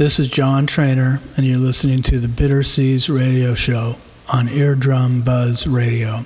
This is John Treanor, and you're listening to the Bitter Seas Radio Show on Eardrum Buzz Radio.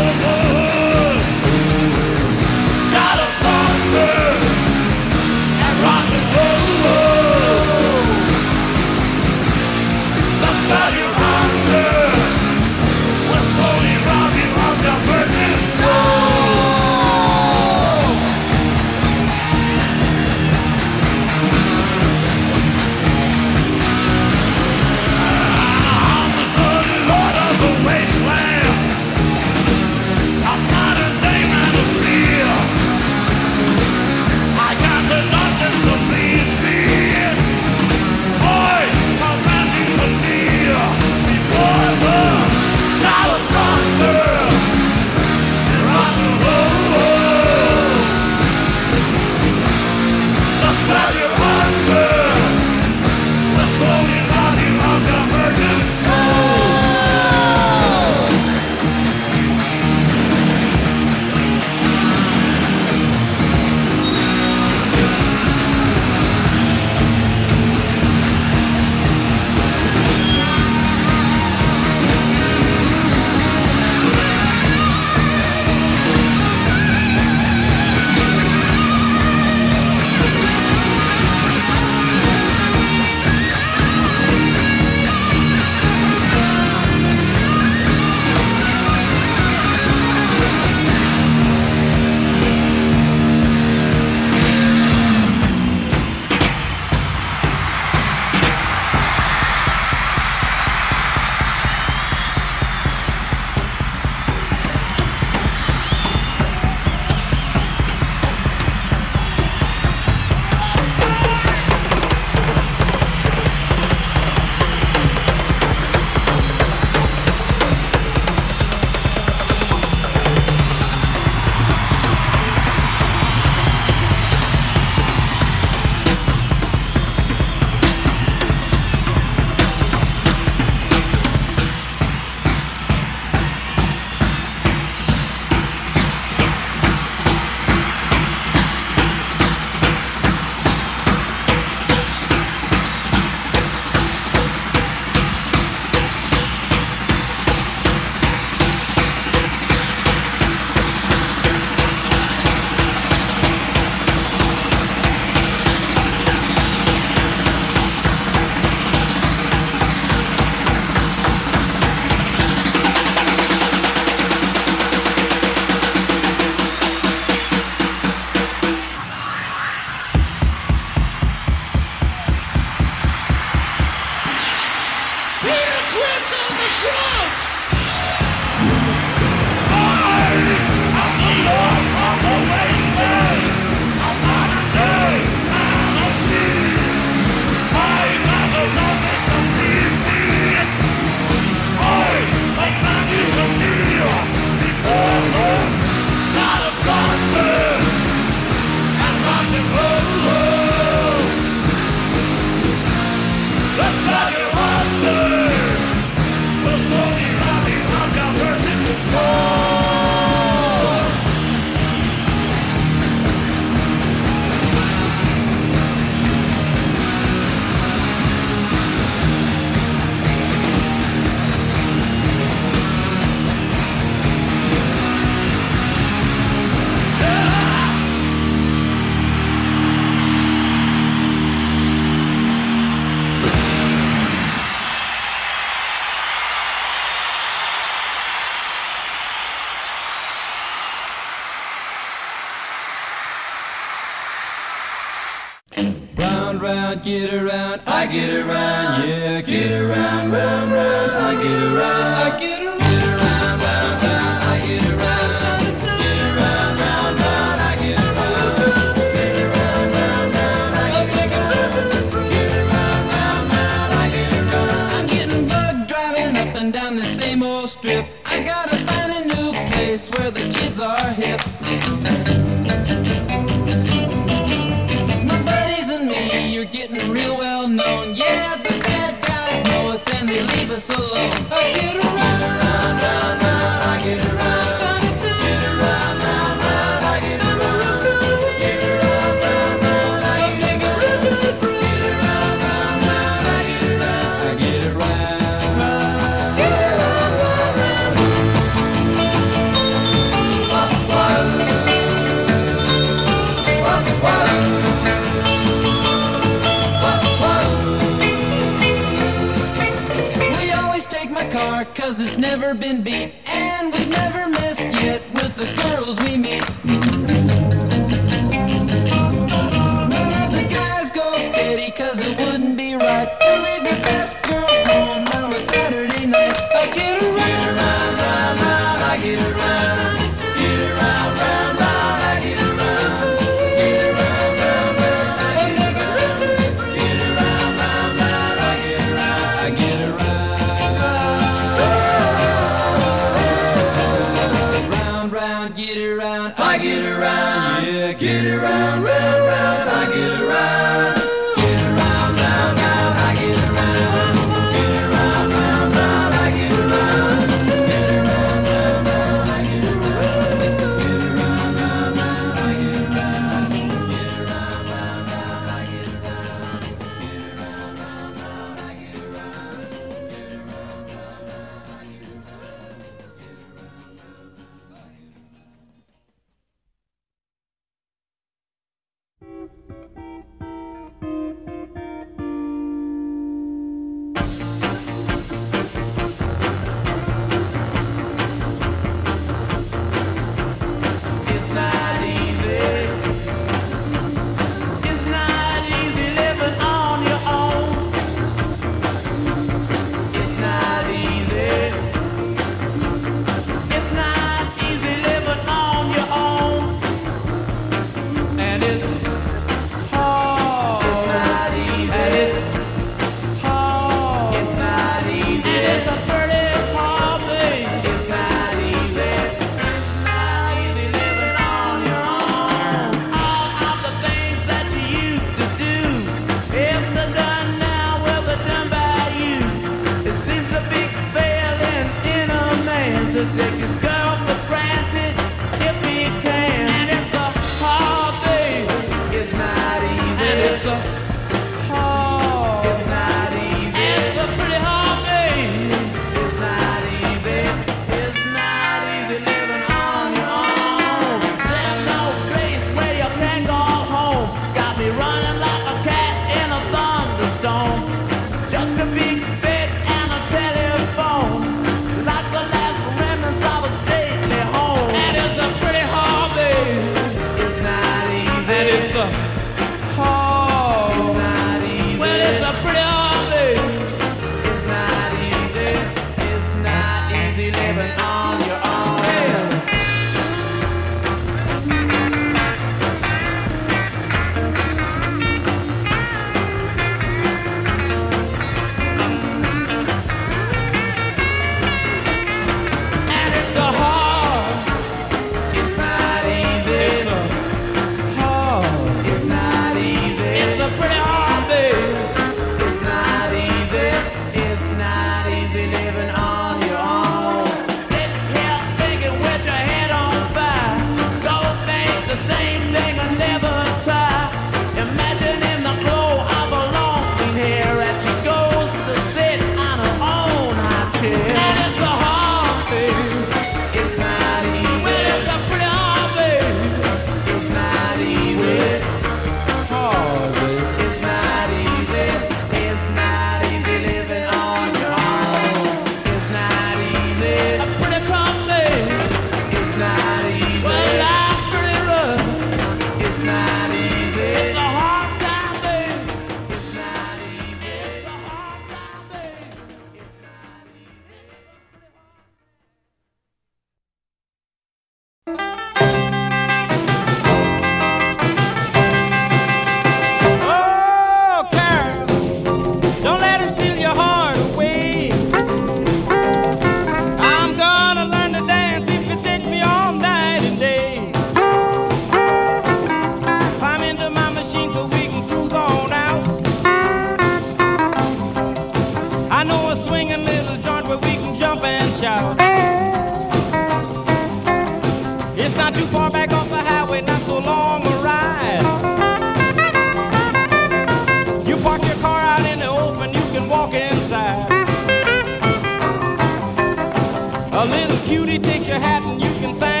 A little cutie takes your hat and you can thank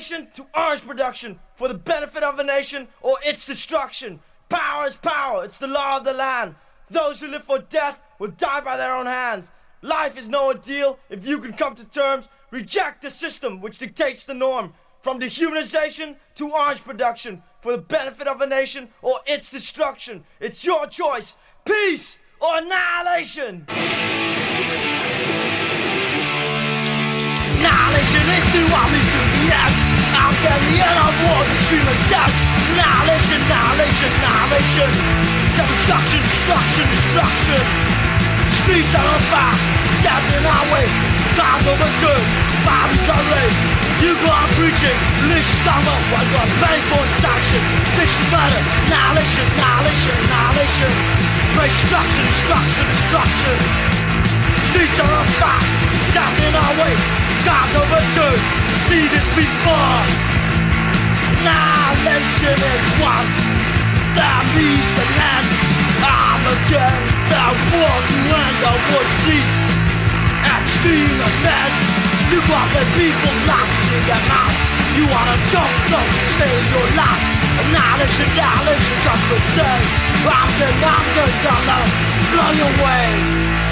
to orange production for the benefit of a nation or its destruction. Power is power, it's the law of the land. Those who live for death will die by their own hands. Life is no ordeal if you can come to terms. Reject the system which dictates the norm. From dehumanization to orange production for the benefit of a nation or its destruction. It's your choice. Peace or annihilation. Annihilation is to the end. I'll the end of war, human death. Annihilation, annihilation, annihilation. Destruction, destruction, destruction. Streets are on fire, stabbed in our way. Cars overturned, bodies are raised. You go on preaching, religious dogma, while you're paying for sanction. This is murder, annihilation, annihilation, annihilation. Destruction, destruction, destruction. Streets are on fire, stabbed in our way. Cars overturned, see this before. Annihilation is one that means the end. I'm against the war to end the war's deep. Extreme event. You got the people locked in their mouth. You wanna jump, don't stay your life. Annihilation, annihilation, just a day. I'm the, I'm the, gonna blow you away.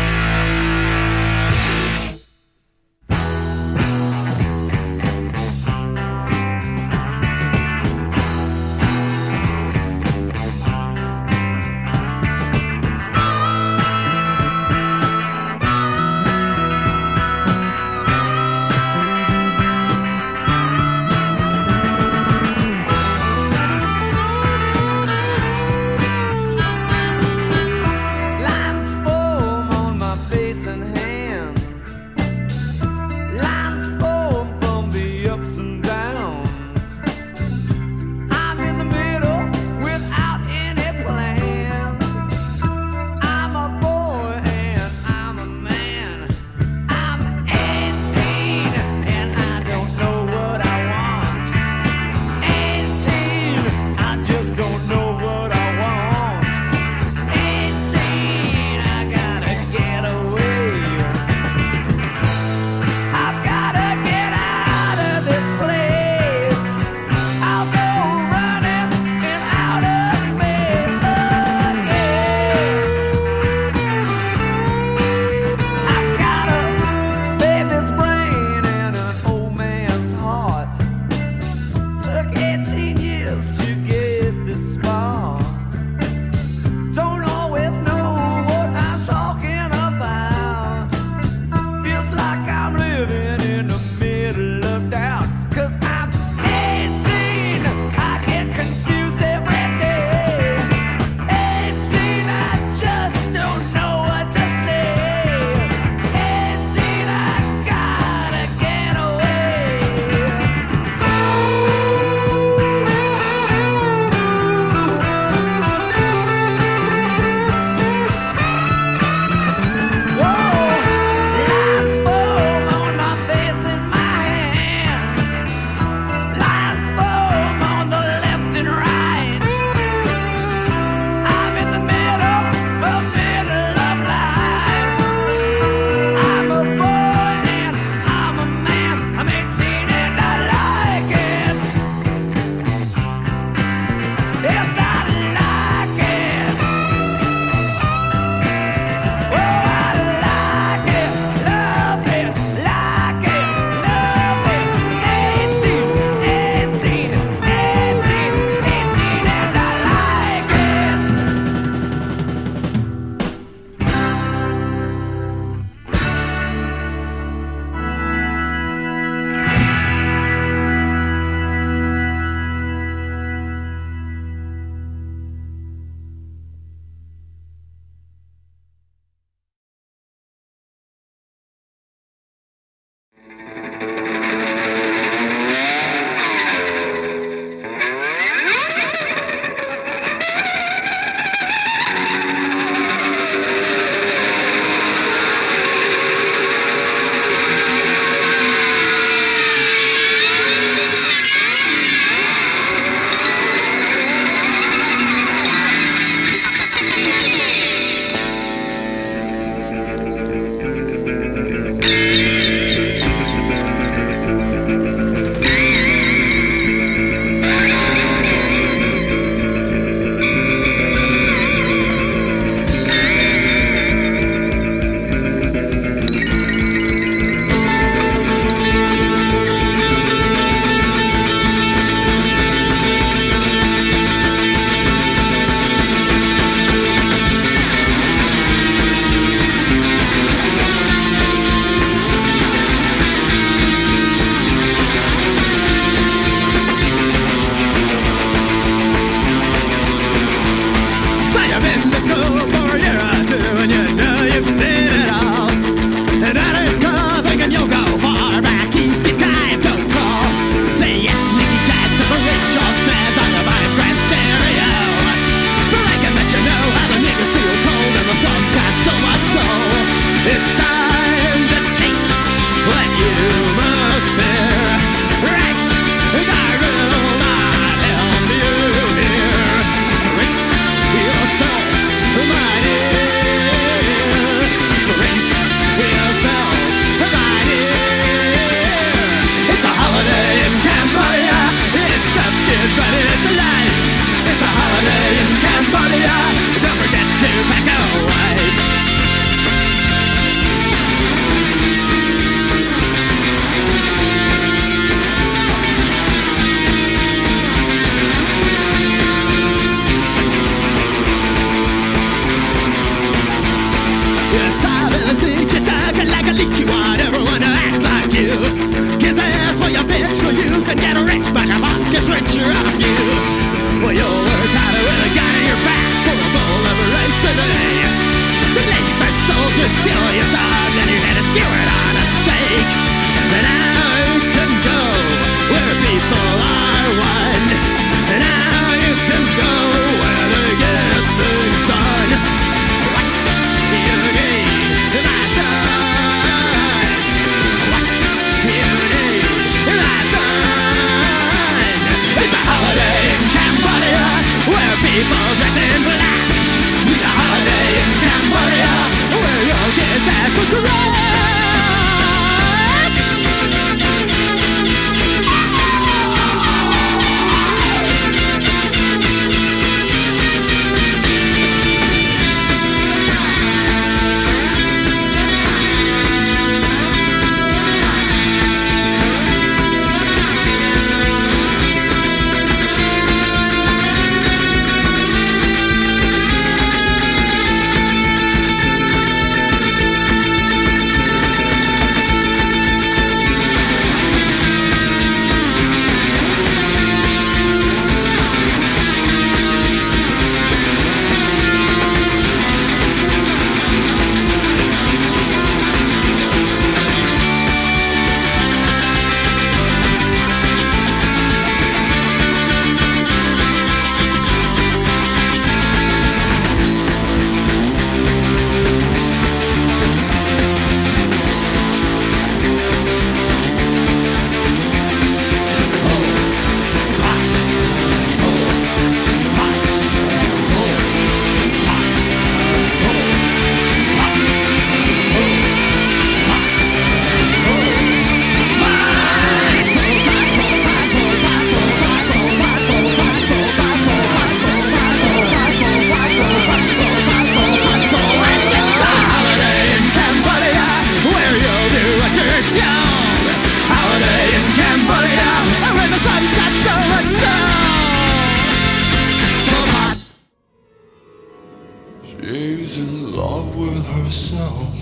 She's in love with herself.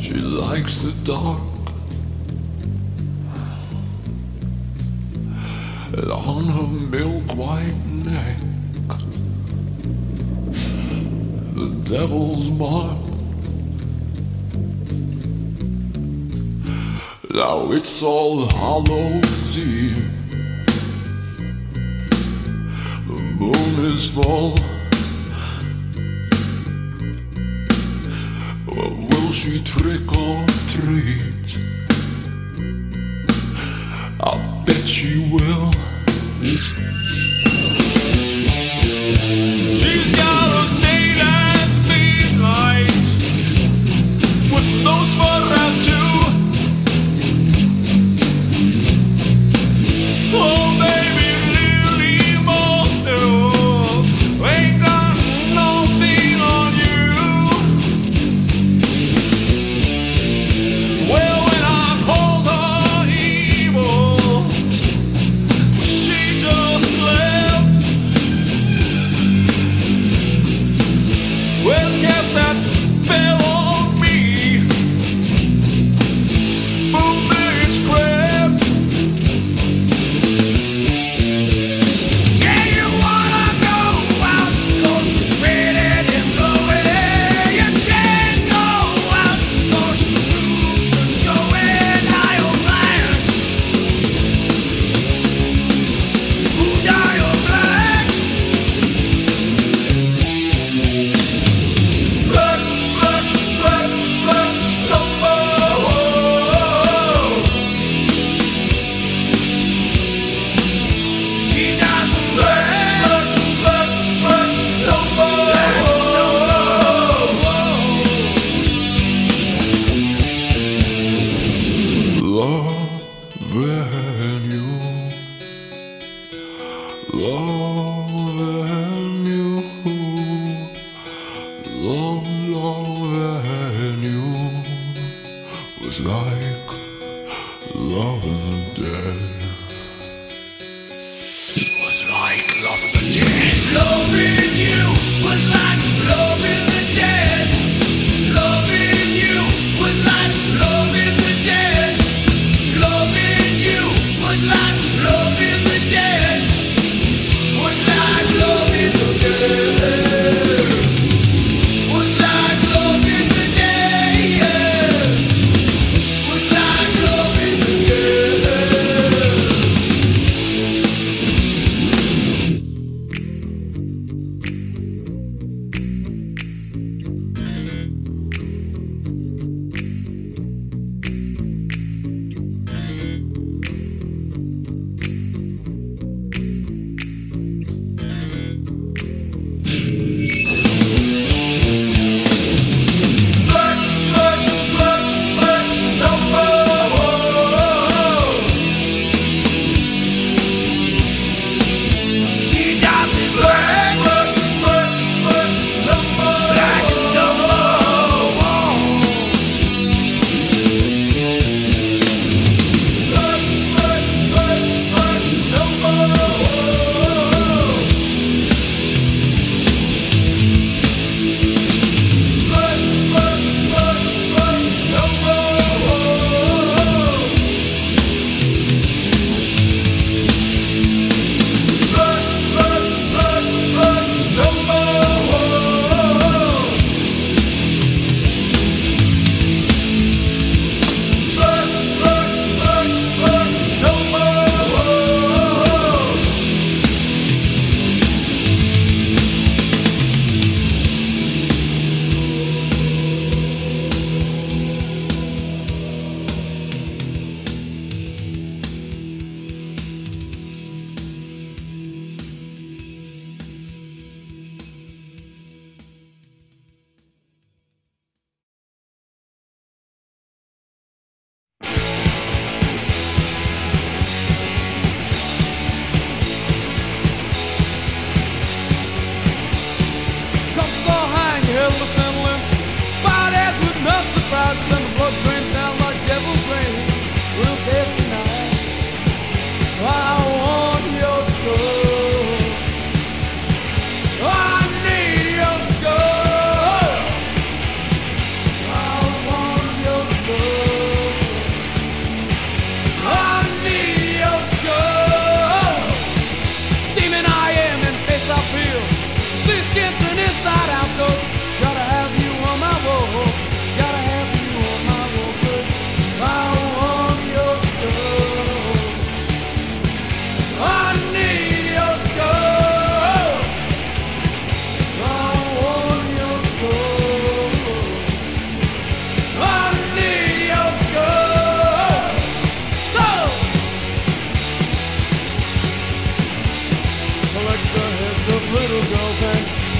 She likes the dark. And on her milk white neck, the devil's mark. Now it's all Hallows Eve. moon is full. Will she trick or treat?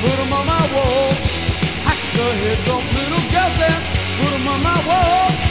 put them on my wall. Hack the heads off little girls and put them on my wall.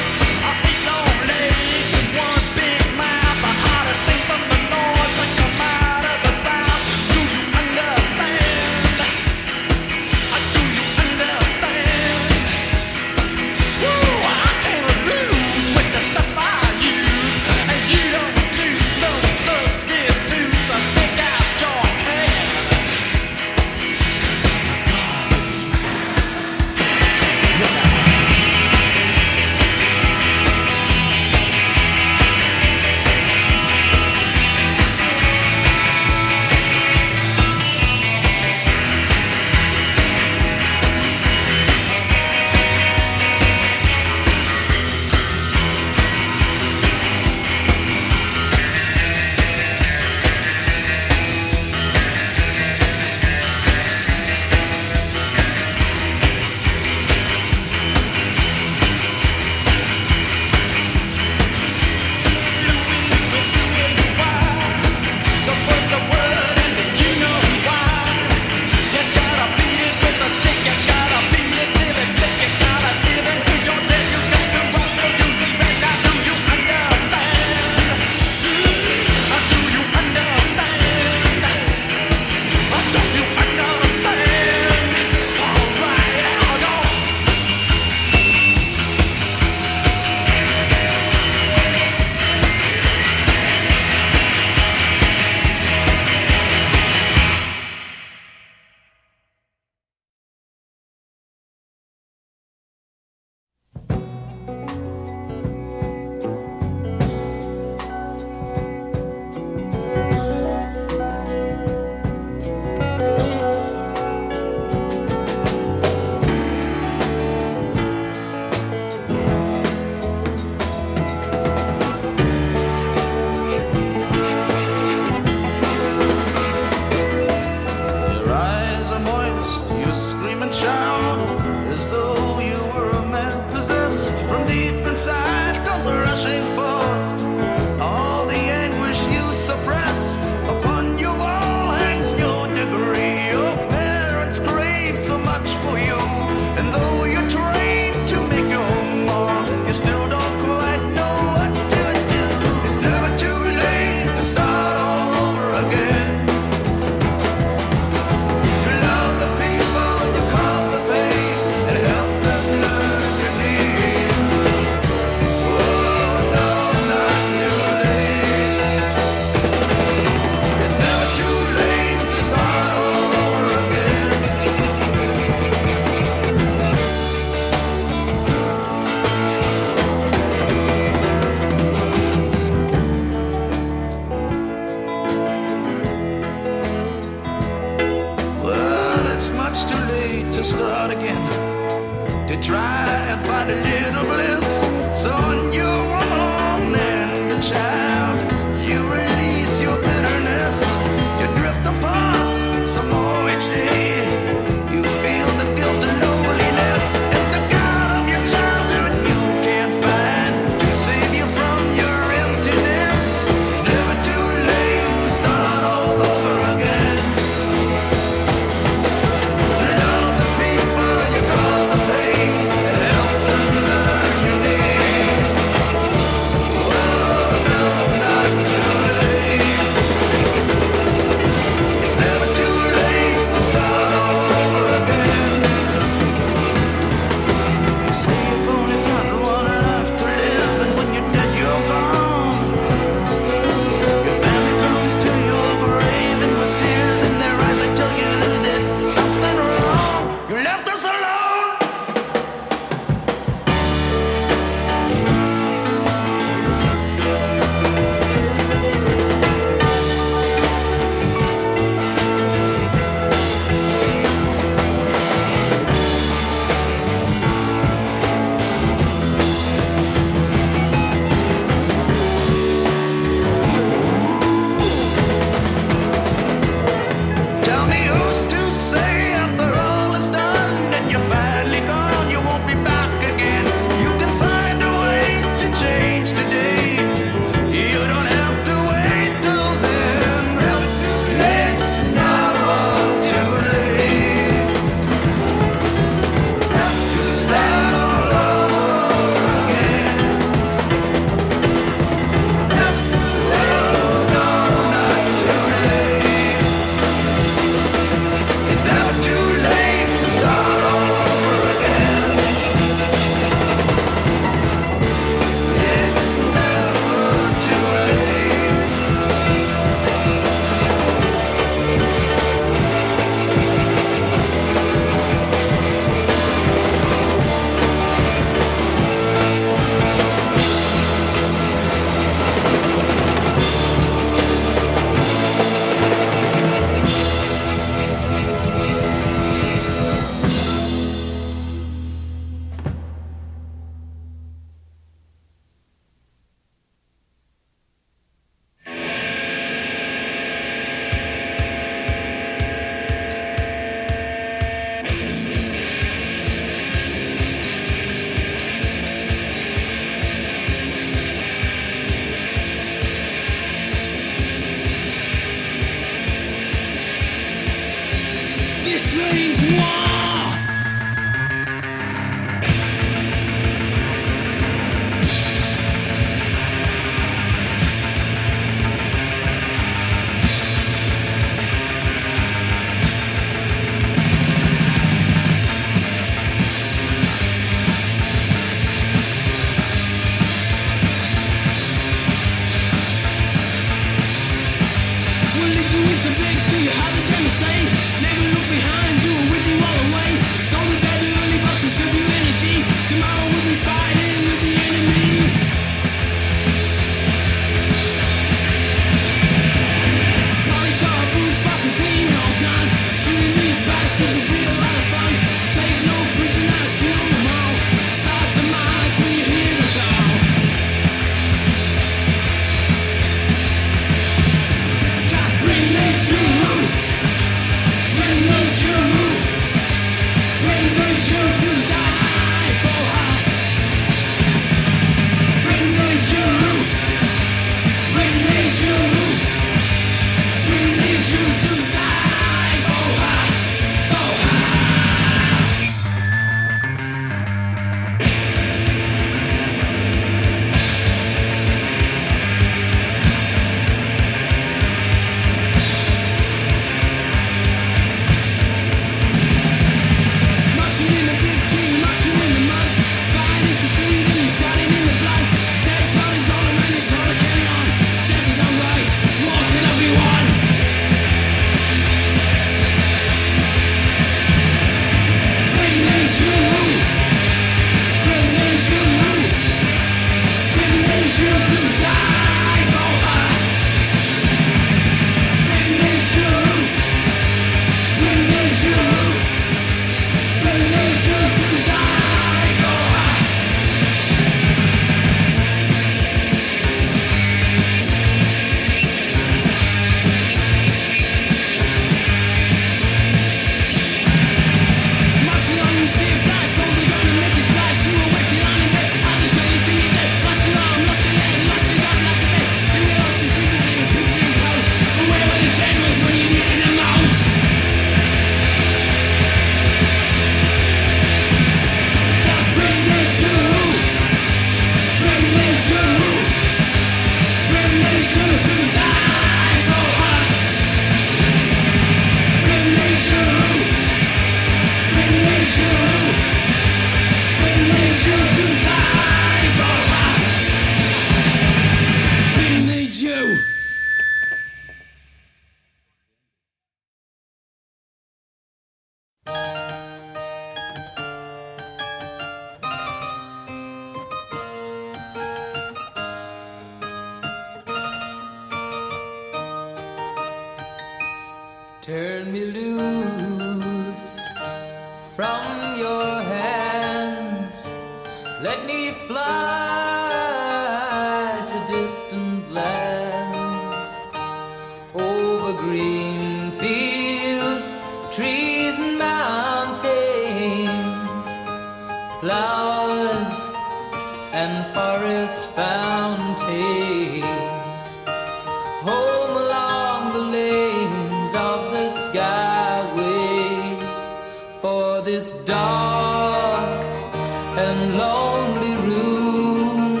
lonely room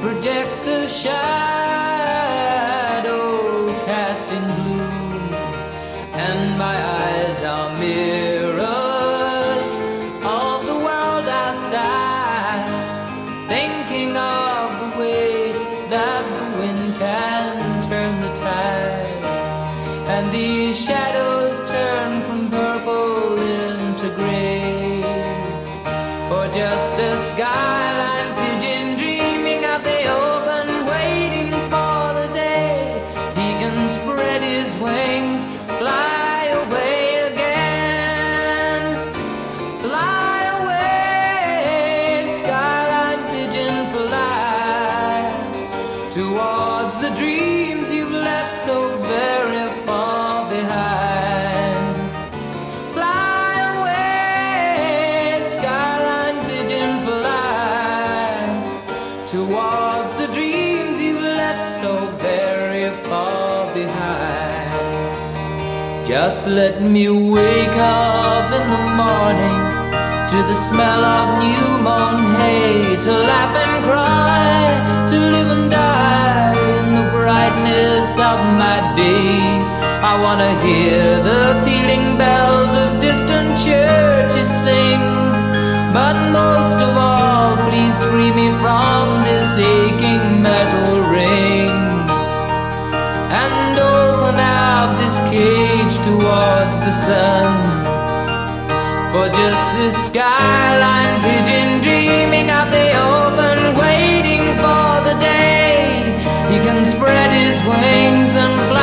projects a shadow. Let me wake up in the morning to the smell of new mown hay, to laugh and cry, to live and die in the brightness of my day. I wanna hear the pealing bells of distant churches sing, but most of all, please free me from this aching metal ring and open up this cage towards the sun. For just this skyline pigeon dreaming of the open, waiting for the day he can spread his wings and fly.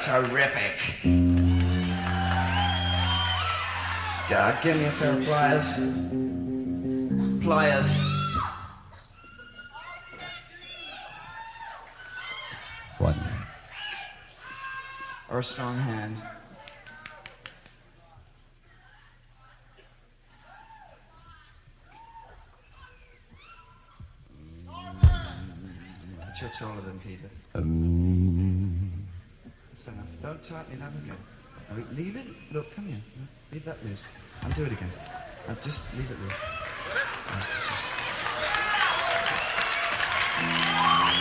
Terrific. God, give me a pair of pliers. Pliers. What? Or a strong hand. You're taller than Peter. That's enough. Don't tighten it up again. No, leave it. Look, come here. Leave that loose. And do it again. Now just leave it loose.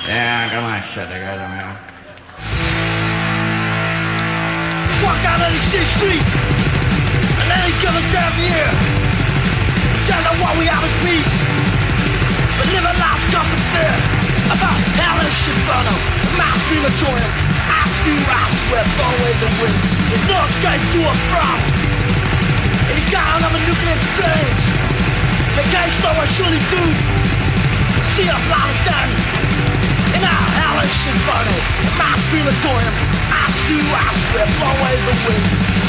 Yeah, come on, the. Walk down any city street And then he comes down the air Tell them what we have is peace But live a life constant fear About hellish inferno A mass crematorium I swear, blow away the wind There's no escape to us from And you got a nuclear exchange The case though I surely do See a fly the sun in our hellish inferno, a mass crematorium. I swear, blow away the wind.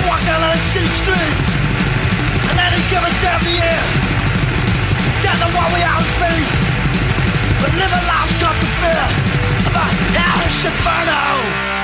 Walk down on the city street, and then he give us down the air. Tell them what we are in space, but live a life constant fear of a hellish inferno.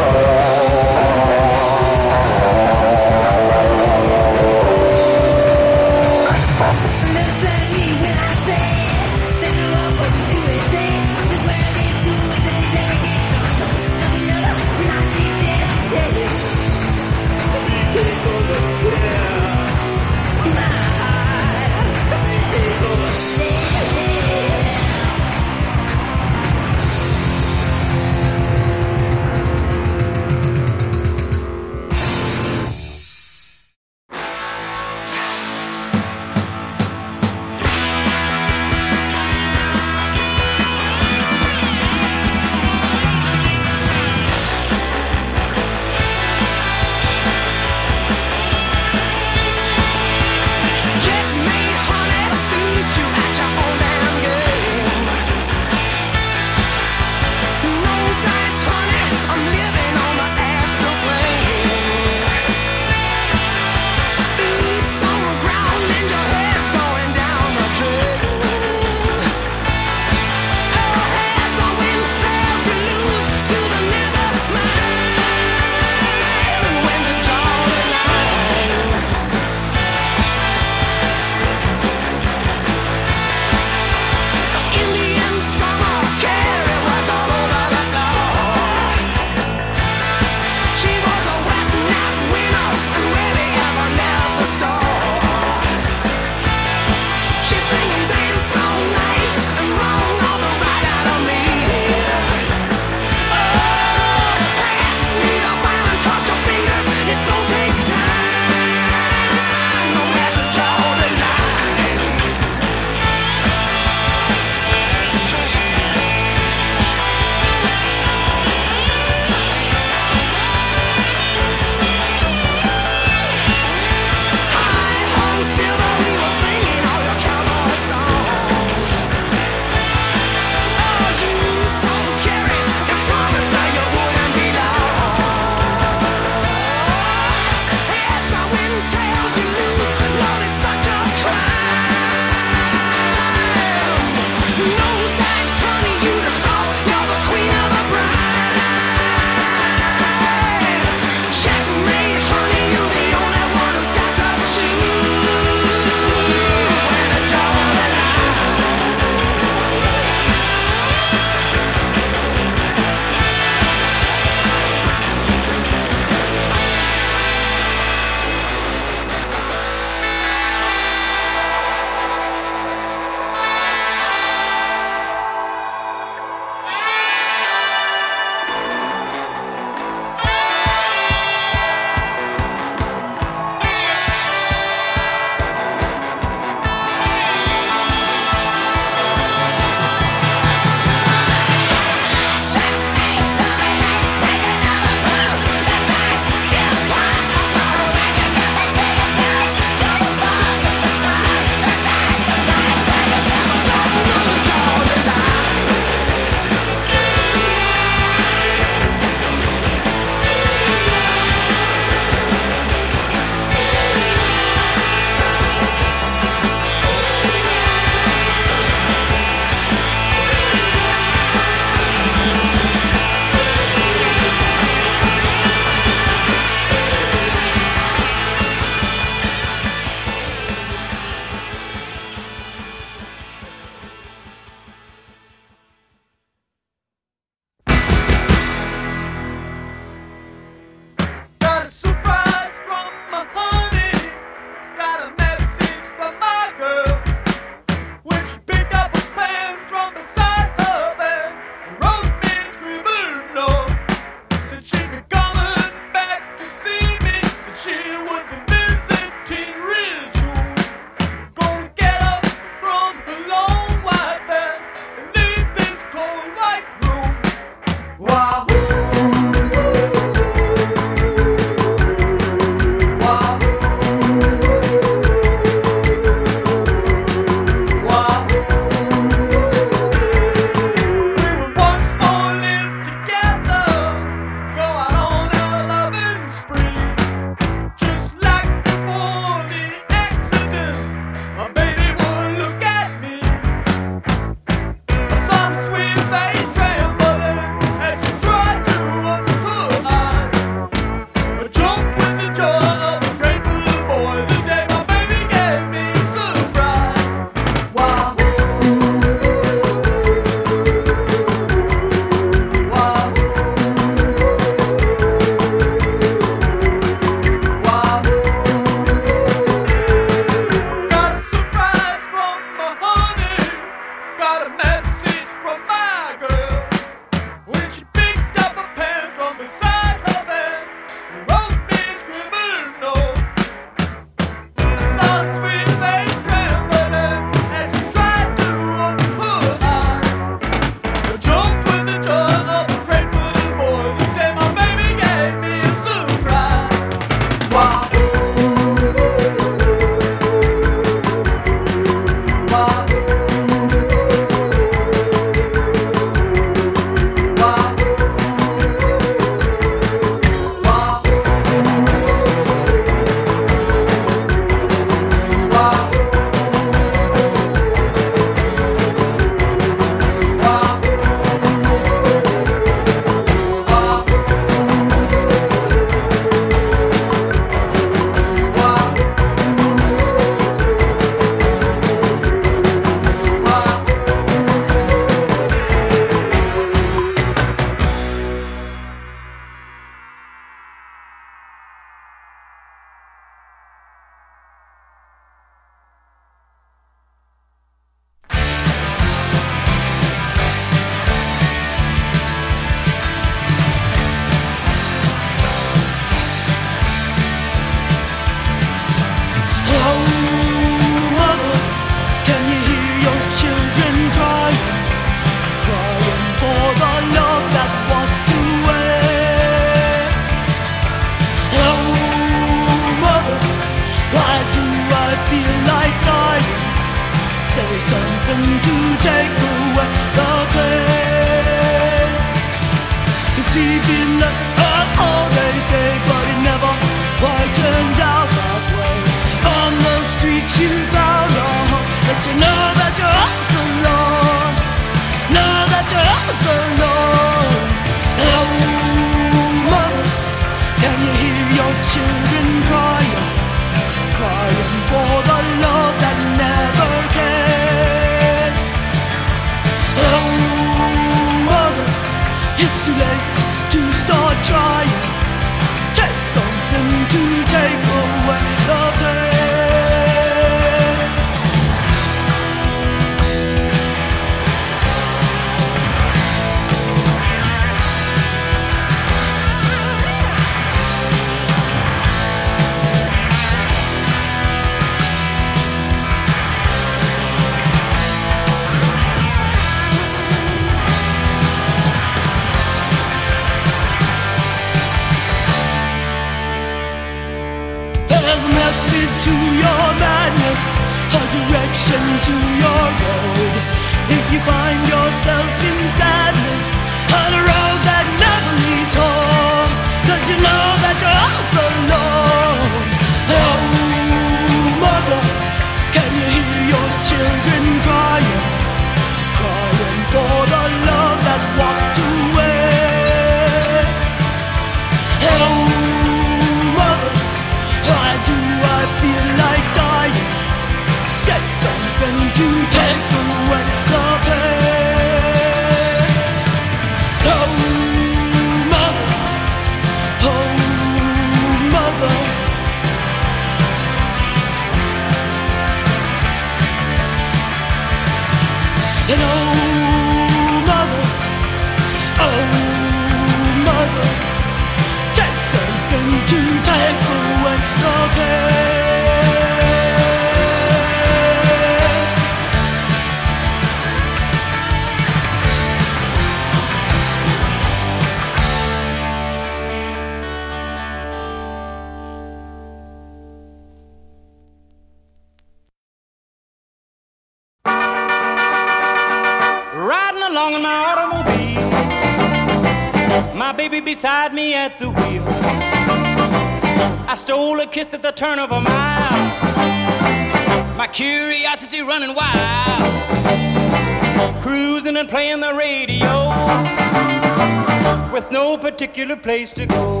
Particular place to go.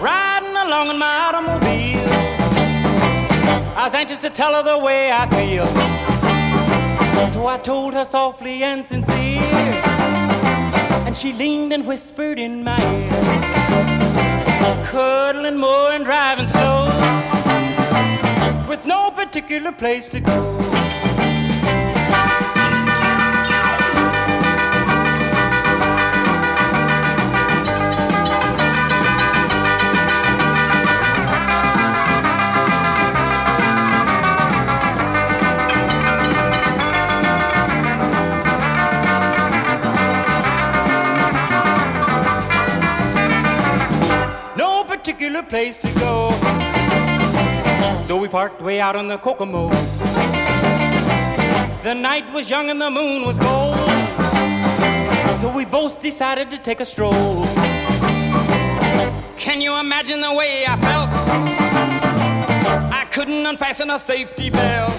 Riding along in my automobile, I was anxious to tell her the way I feel. So I told her softly and sincere, and she leaned and whispered in my ear, cuddling more and driving slow, with no particular place to go. Way out on the Kokomo. The night was young and the moon was gold. So we both decided to take a stroll. Can you imagine the way I felt? I couldn't unfasten a safety belt.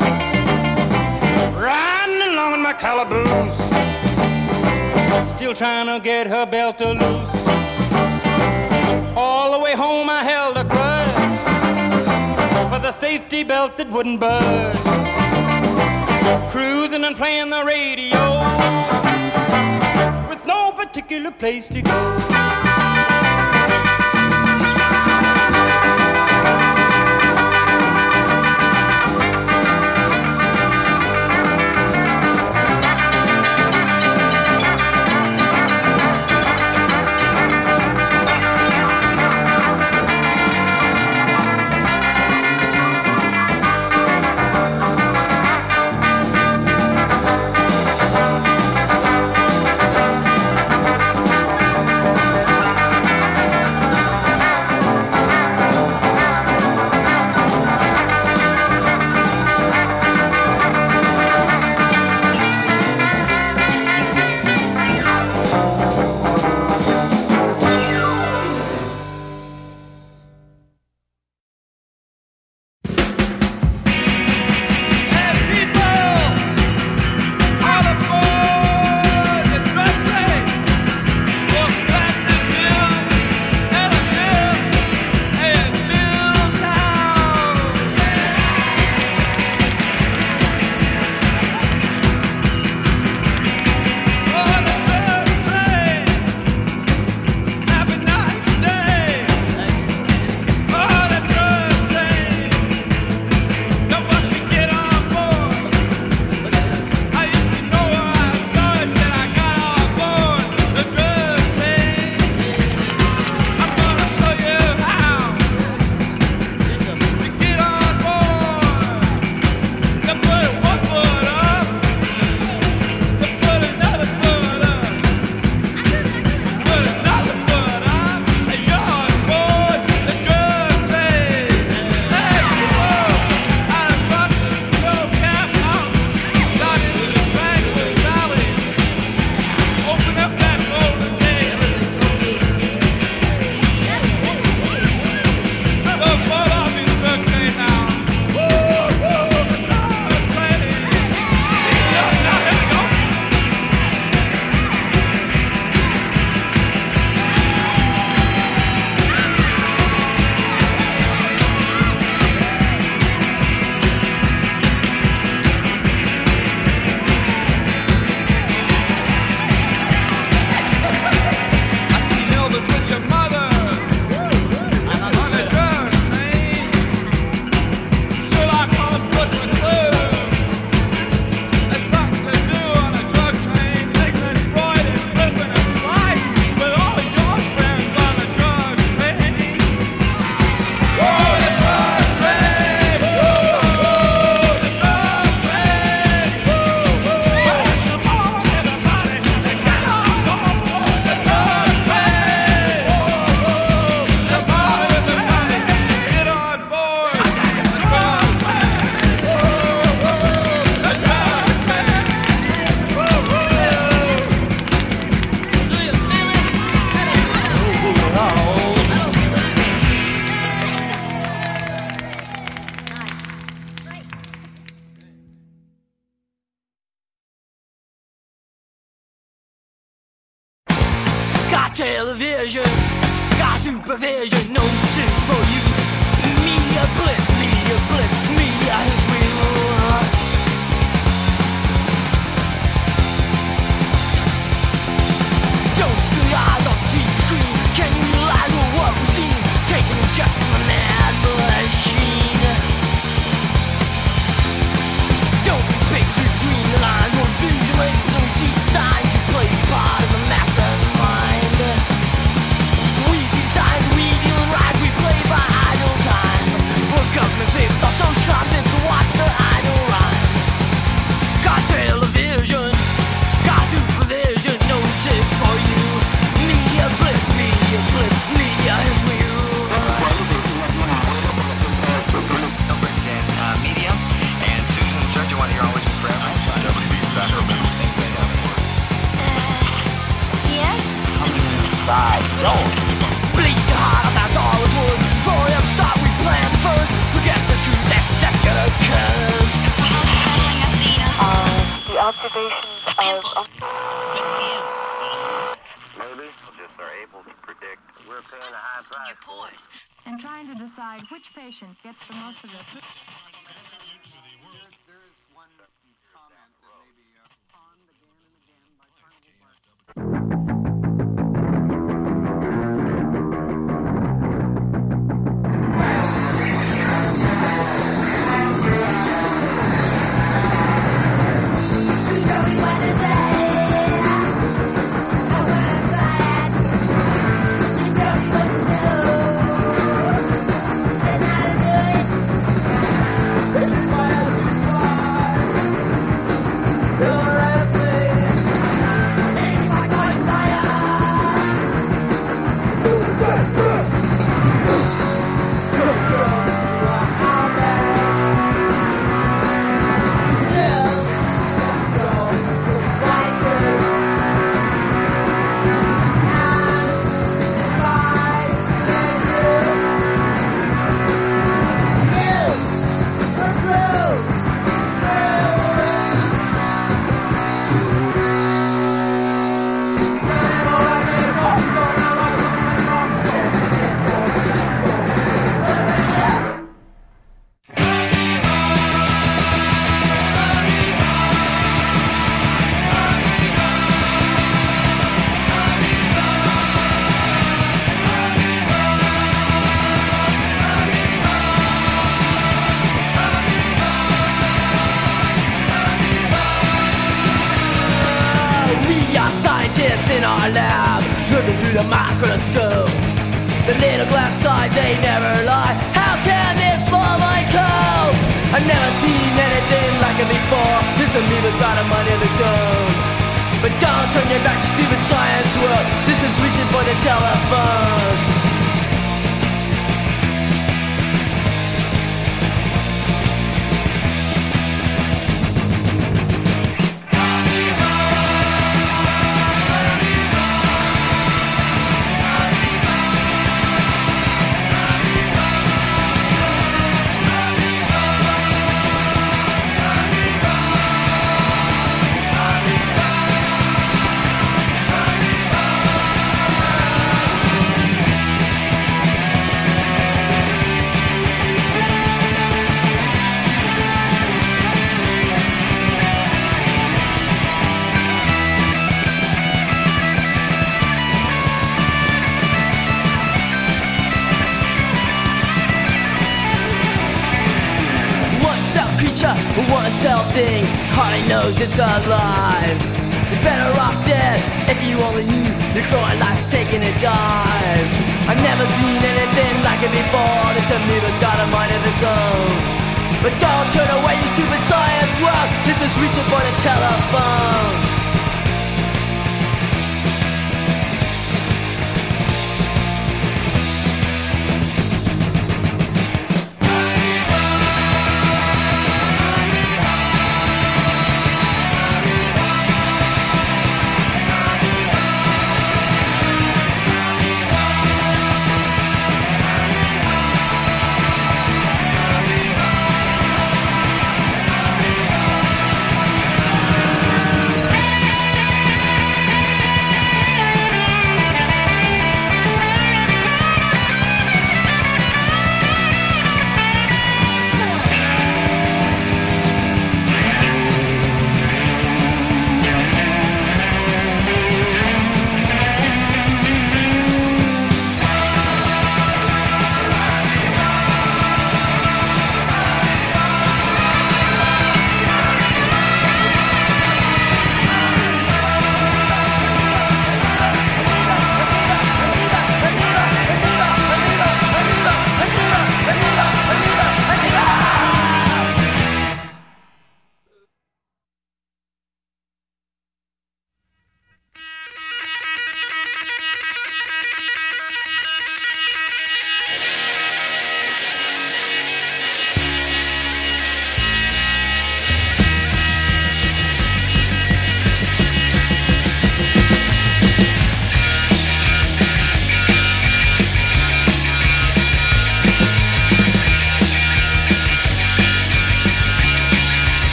Riding along in my calaboose. Still trying to get her belt to loose. All the way home I held a grudge for the safety belt that wouldn't budge. Cruising and playing the radio with no particular place to go. Life's taking a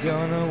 don't know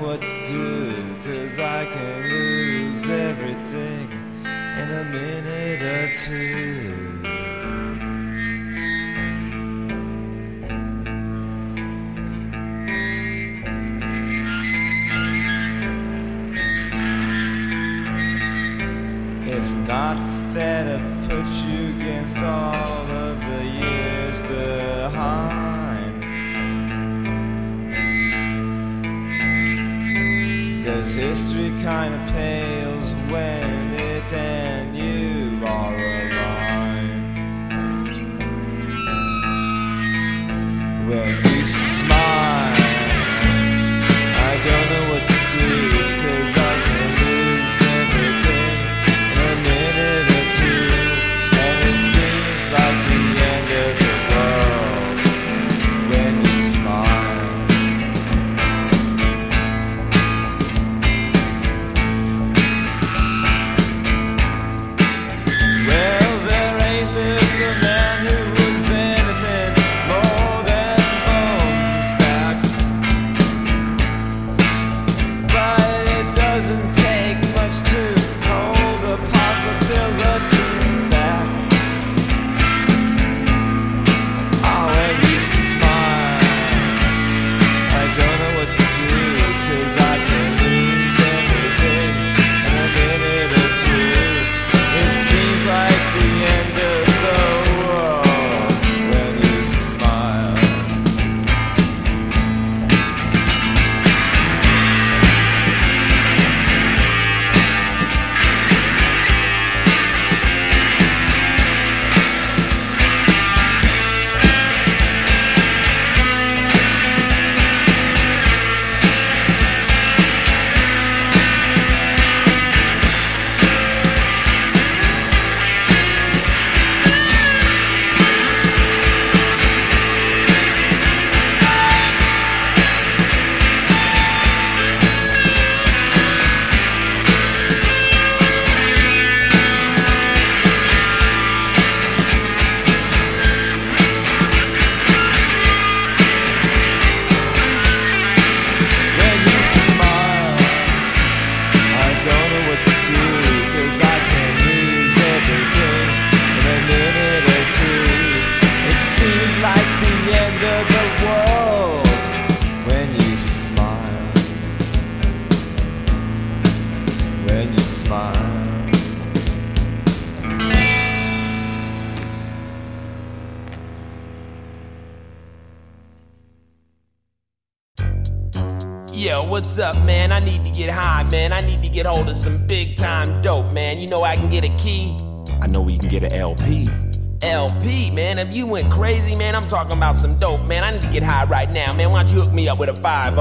crazy, talking about some dope, man. I need to get high right now, man. Why don't you hook me up with a 5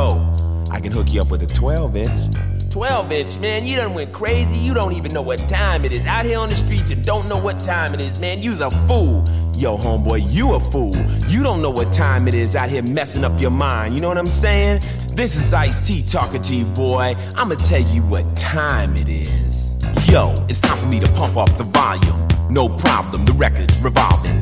I can hook you up with a 12 inch. 12 inch, man. You done went crazy. You don't even know what time it is. Out here on the streets and don't know what time it is, man. You's a fool. Yo, homeboy, you a fool. You don't know what time it is out here messing up your mind. You know what I'm saying? This is Ice-T talking to you, boy. I'ma tell you what time it is. Yo, it's time for me to pump up the volume. No problem, the record's revolving.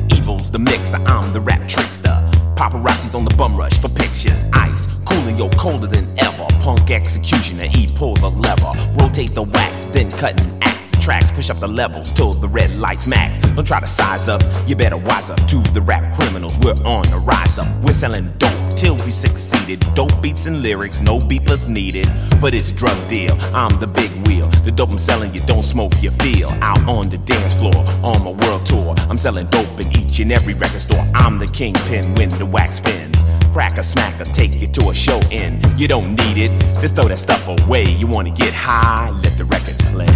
The mixer, I'm the rap trickster. Paparazzi's on the bum rush for pictures. Ice, cooling yo colder than ever. Punk executioner, he pulls a lever. Rotate the wax, then cut and axe the tracks. Push up the levels till the red lights max. Don't try to size up, you better wise up to the rap criminals. We're on the rise up. We're selling dope till we succeeded. Dope beats and lyrics, no beepers needed. For this drug deal, I'm the big wheel. The dope I'm selling, you don't smoke, you feel. Out on the dance floor, on my world tour. I'm selling dope in each and every record store. I'm the kingpin when the wax spins. Crack a smack or take you to a show in. You don't need it, just throw that stuff away. You wanna get high, let the record play.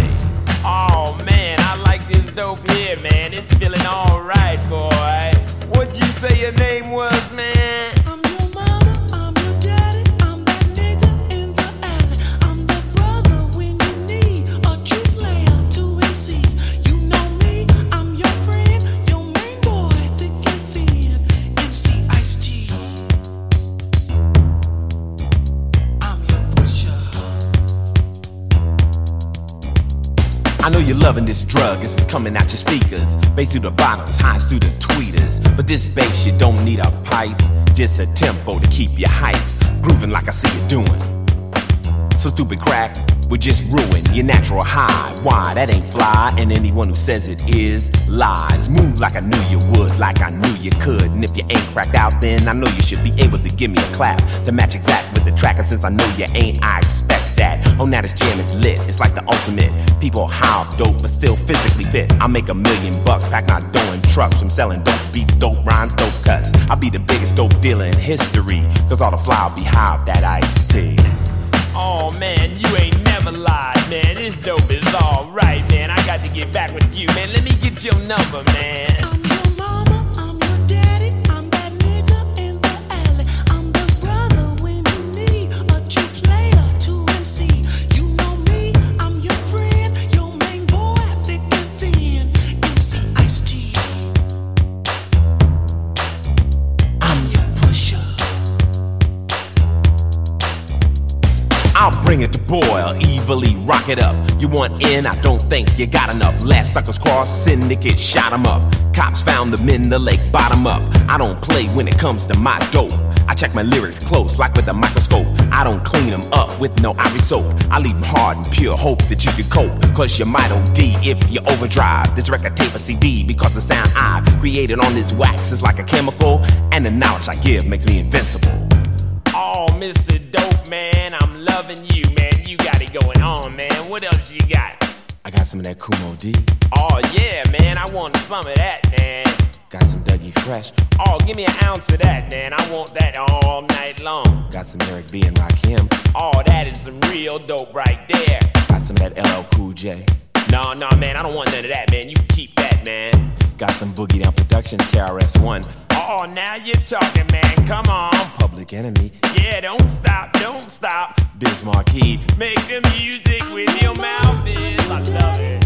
Oh man, I like this dope here, man. It's feeling alright, boy. What'd you say your name was, man? Loving this drug as it's coming out your speakers. Bass through the bottoms, highs through the tweeters. But this bass, you don't need a pipe, just a tempo to keep you hype. Grooving like I see you doing. So stupid crack would just ruin your natural high. Why? That ain't fly, and anyone who says it is lies. Move like I knew you would, like I knew you could. And if you ain't cracked out, then I know you should be able to give me a clap to match exact with the track. And since I know you ain't, I expect that. Oh, now this jam is lit. It's like the ultimate. People off dope, but still physically fit. I make a million bucks, pack my dough in trucks from selling dope beats, dope rhymes, dope cuts. I'll be the biggest dope dealer in history, cause all the fly will be high off that Ice-T. Oh man, you ain't never lied, man. This dope is alright, man. I got to get back with you, man. Let me get your number, man. Bring it to boil, evilly rock it up. You want in? I don't think you got enough. Last suckers cross, syndicate shot 'em up. Cops found them in the lake, bottom up. I don't play when it comes to my dope. I check my lyrics close, like with a microscope. I don't clean them up with no ivory soap. I leave them hard and pure, hope that you can cope. Cause you might OD if you overdrive. This record tape a CD because the sound I've created on this wax is like a chemical. And the knowledge I give makes me invincible. Oh, Mr. Man, I'm loving you, man. You got it going on, man. What else you got? I got some of that Kool Moe Dee. Oh, yeah, man. I want some of that, man. Got some Dougie Fresh. Oh, give me an ounce of that, man. I want that all night long. Got some Eric B and Rakim. Oh, that is some real dope right there. Got some of that LL Cool J. No, no, man. I don't want none of that, man. You keep that, man. Got some Boogie Down Productions, KRS-One. Oh, now you're talking, man. Come on. Public Enemy. Yeah, don't stop, don't stop. Biz Markie. Make the music with your mouth is. I love it.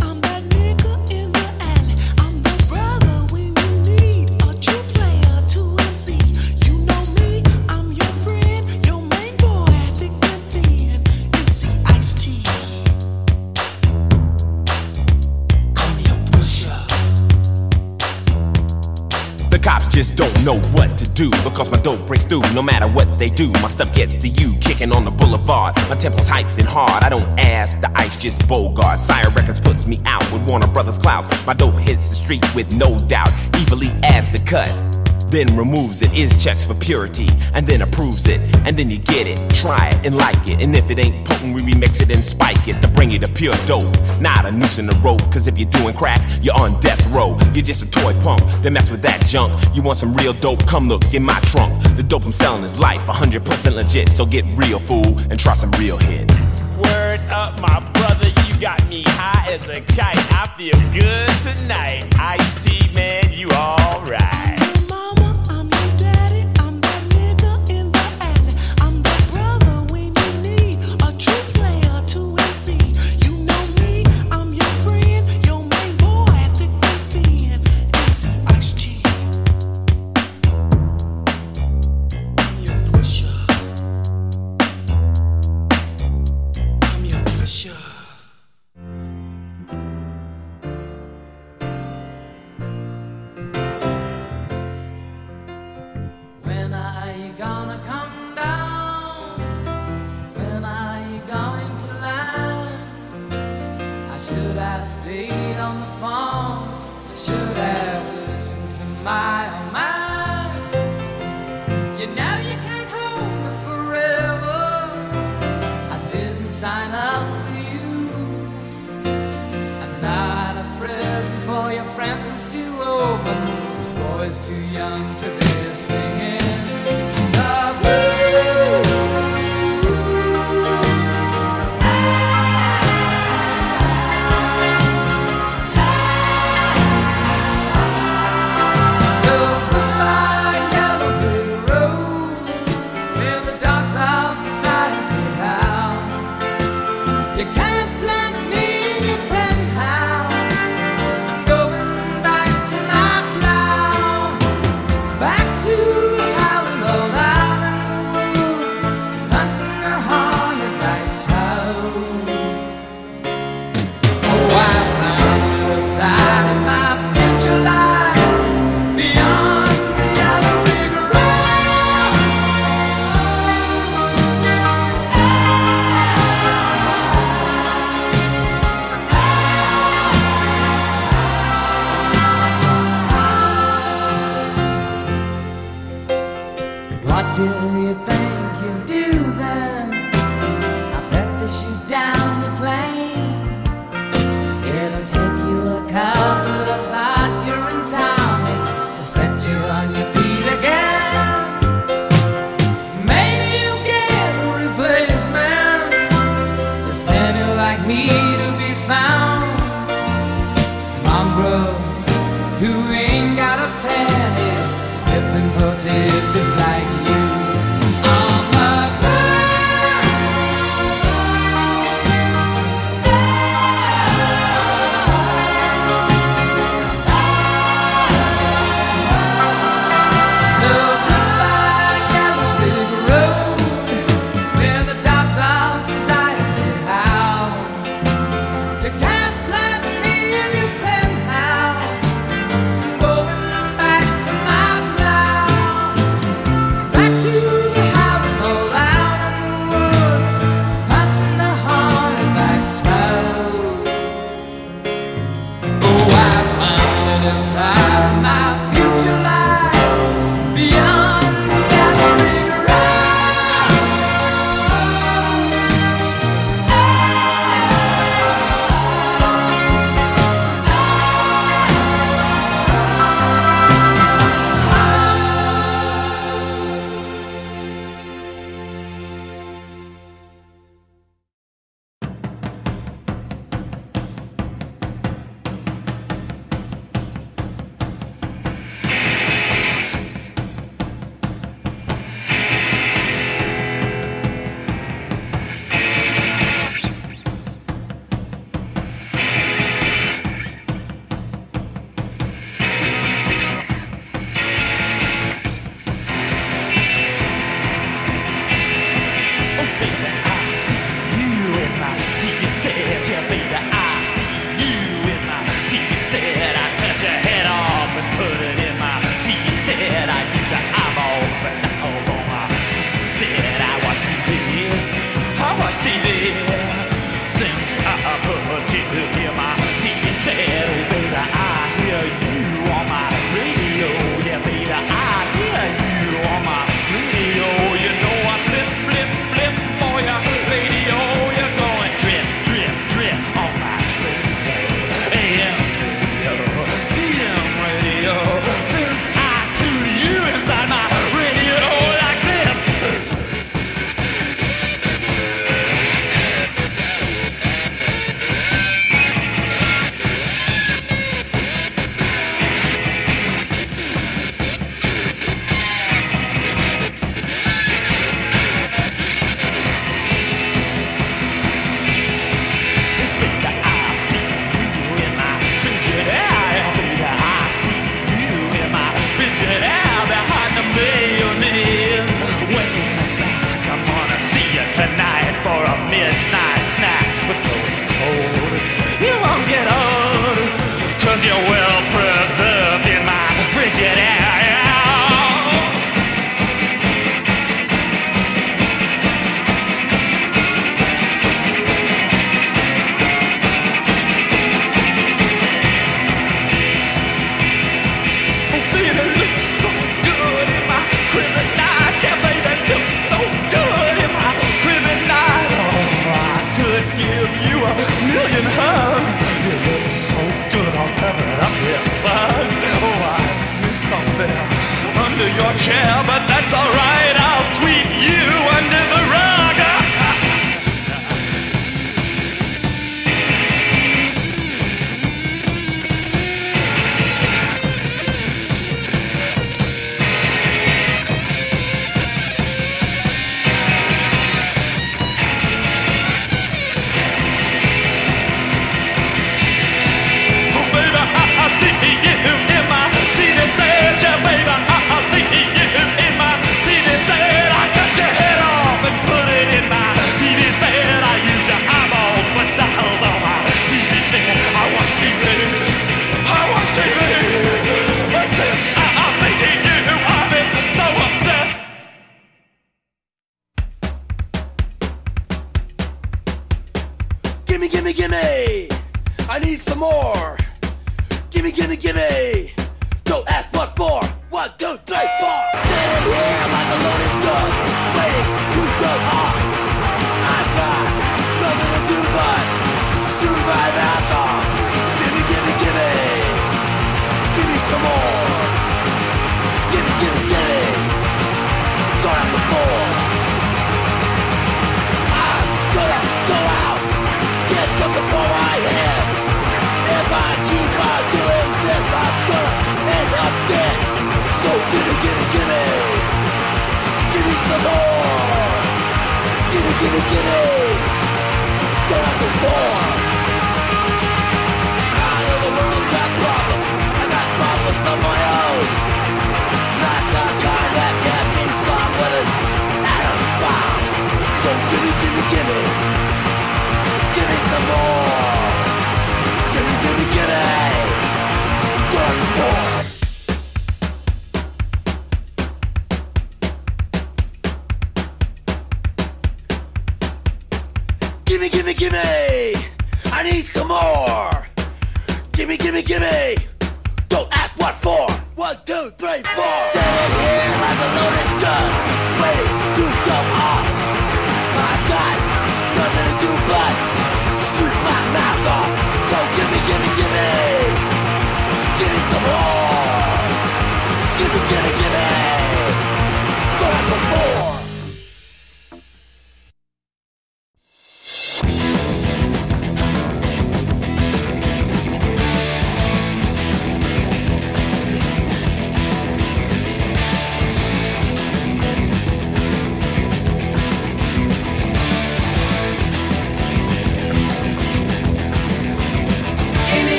Cops just don't know what to do because my dope breaks through no matter what they do. My stuff gets to you, kicking on the boulevard. My tempo's hyped and hard. I don't ask, the ice just bogart. Sire Records puts me out with Warner Brothers Clout. My dope hits the street with no doubt. Evilly adds the cut. Then removes it, is checks for purity, and then approves it, and then you get it, try it and like it, and if it ain't potent, we remix it and spike it to bring you the pure dope, not a noose in the rope. Cause if you're doing crack, you're on death row. You're just a toy punk, then mess with that junk. You want some real dope? Come look in my trunk. The dope I'm selling is life, 100% legit. So get real, fool, and try some real hit. Word up, my brother, you got me high as a kite. I feel good tonight. Ice-T, man, you alright.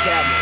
cabinet.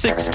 six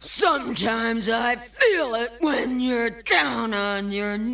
Sometimes I feel it when you're down on your knees.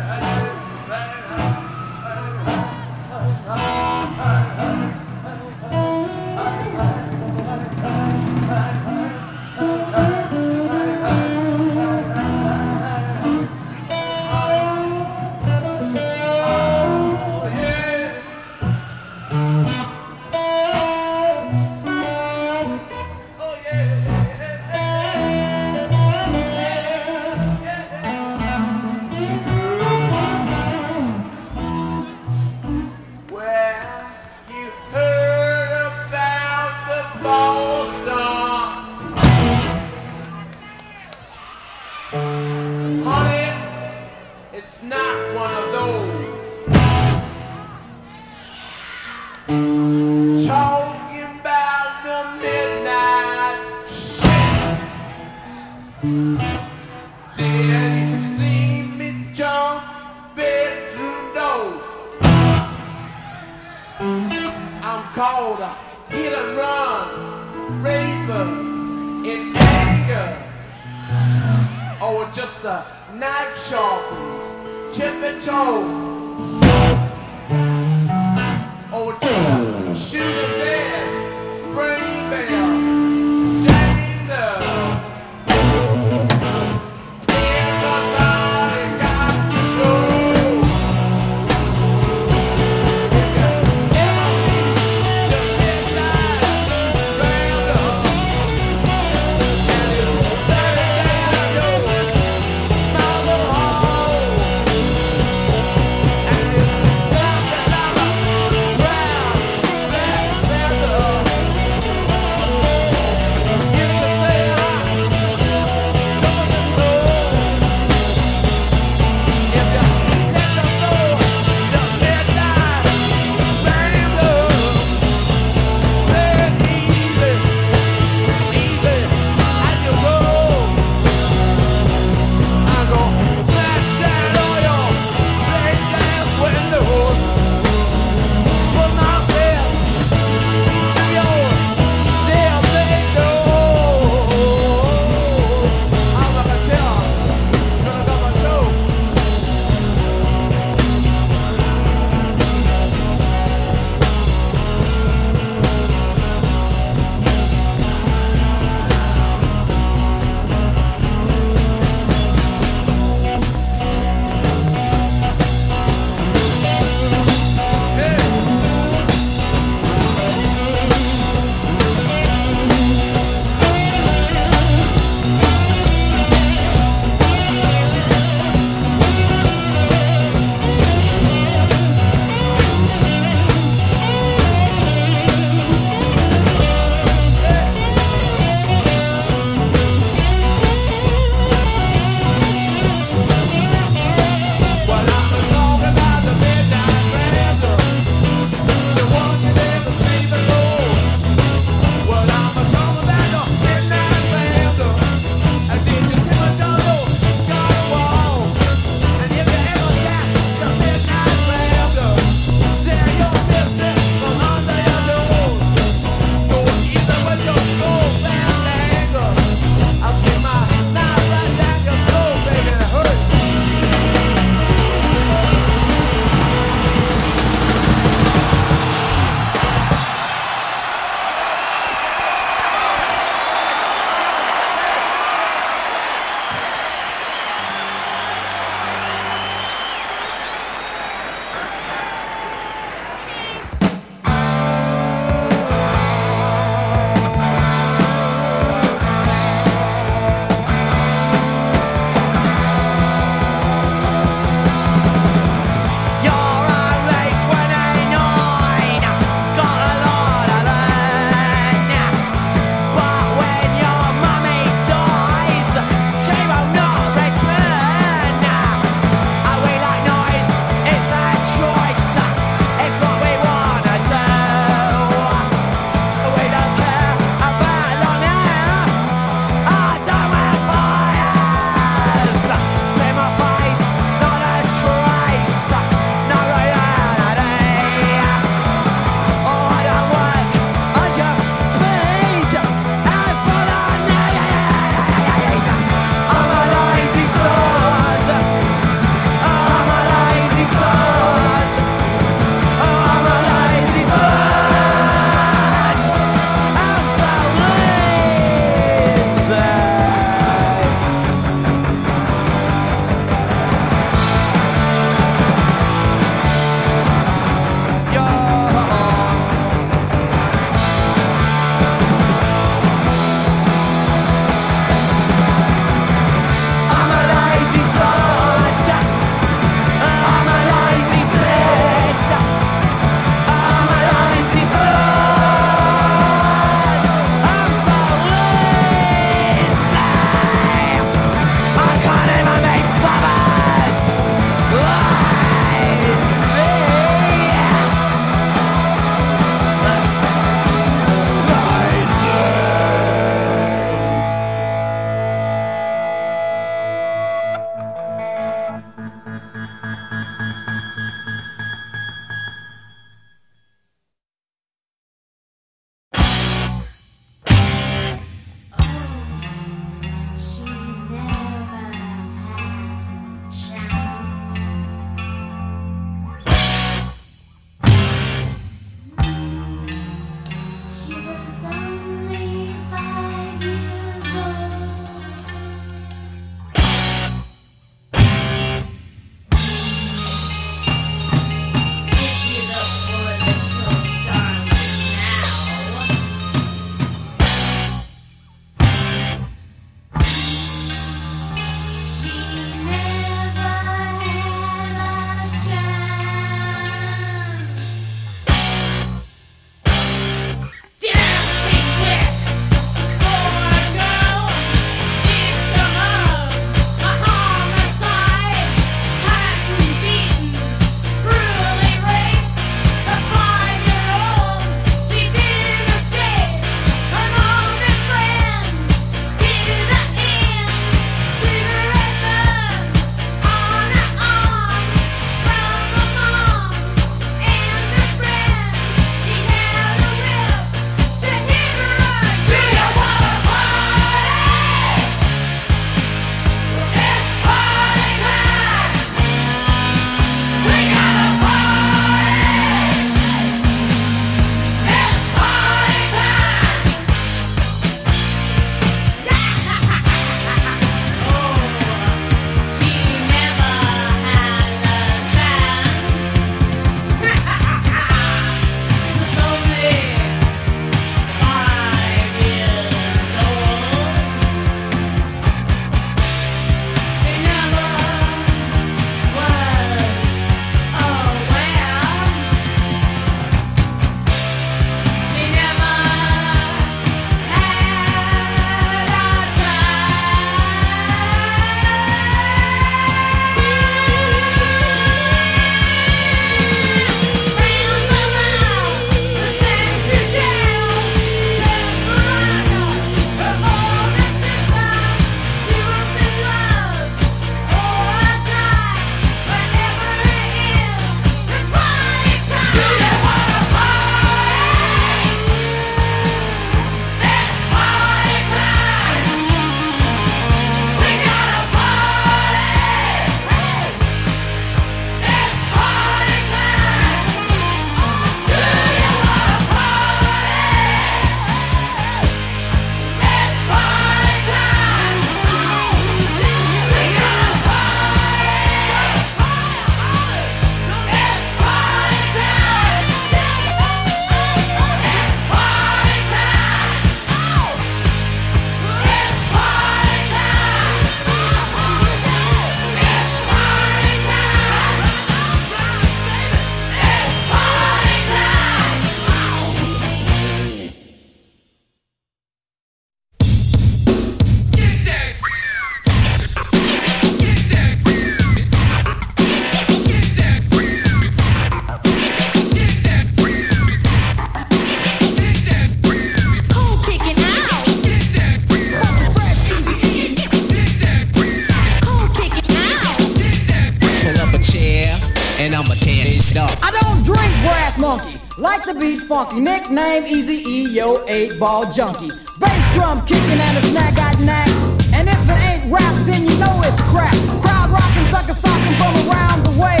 Funky, nickname Easy E, yo, eight ball junkie. Bass drum kicking and a snack got knack. And if it ain't rap, then you know it's crap. Crowd rocking, sucker socking from around the way.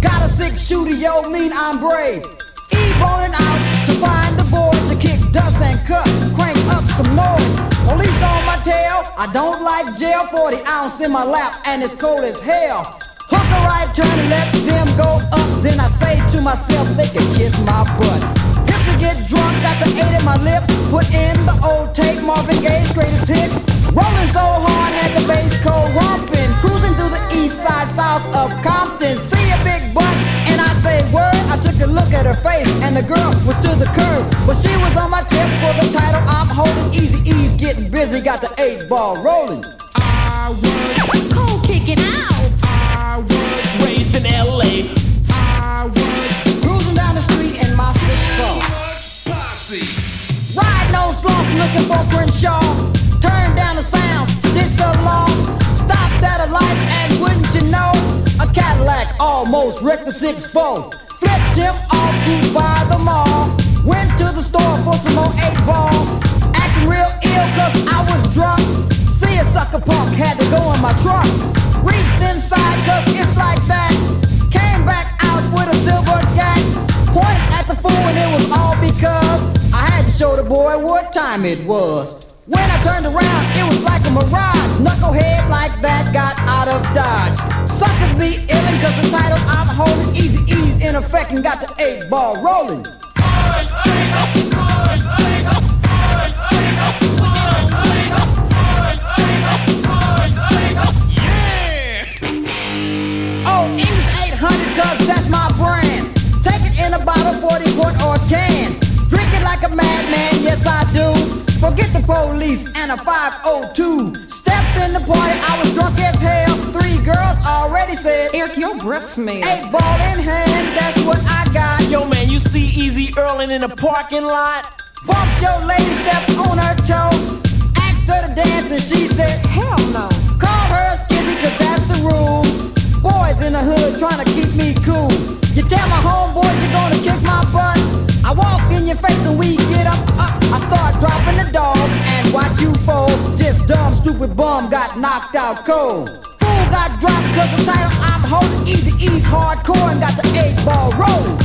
Got a six shooter, yo, mean I'm brave. E rolling out to find the boys to kick dust and cut. Crank up some noise. Police on my tail. I don't like jail. 40 ounce in my lap and it's cold as hell. Hook a right turn and let them go up. Then I say to myself, they can kiss my butt. Hip to get drunk, got the eight in my lips. Put in the old tape, Marvin Gaye's greatest hits. Rolling so hard, had the bass cold rumping. Cruising through the east side, south of Compton. See a big butt, and I say word. I took a look at her face, and the girl was to the curb. But she was on my tip for the title I'm holding. Eazy-E's getting busy, got the eight ball rolling. I was cold kicking out. Looking for Crenshaw. Turn down the sounds, stitched along. Stopped at a light, and wouldn't you know, a Cadillac almost wrecked the six four. Flipped him off to by the mall. Went to the store for some more eight ball. Acting real ill cause I was drunk. See a sucker punk had to go in my truck. Time it was. When I turned around, it was like a mirage. Knucklehead like that got out of Dodge. Suckers be illin' cause the title I'm holding easy ease in effect and got the eight ball rolling. Oh, Forget the police and a 502. Stepped in the party, I was drunk as hell. Three girls already said, Eric, your breath smell. Eight ball in hand, that's what I got. Yo, man, you see Easy Earlin in the parking lot? Bumped your lady, stepped on her toe. Asked her to dance and she said, Hell no. Called her a skizzy cause that's the rule. Boys in the hood trying to keep me cool. You tell my homeboys you're gonna kick my butt. I walk in your face and we get up, up. I start dropping the dogs and watch you fold. This dumb, stupid bum got knocked out cold. Fool got dropped cause the title I'm holding easy, ease hardcore and got the eight ball rolling.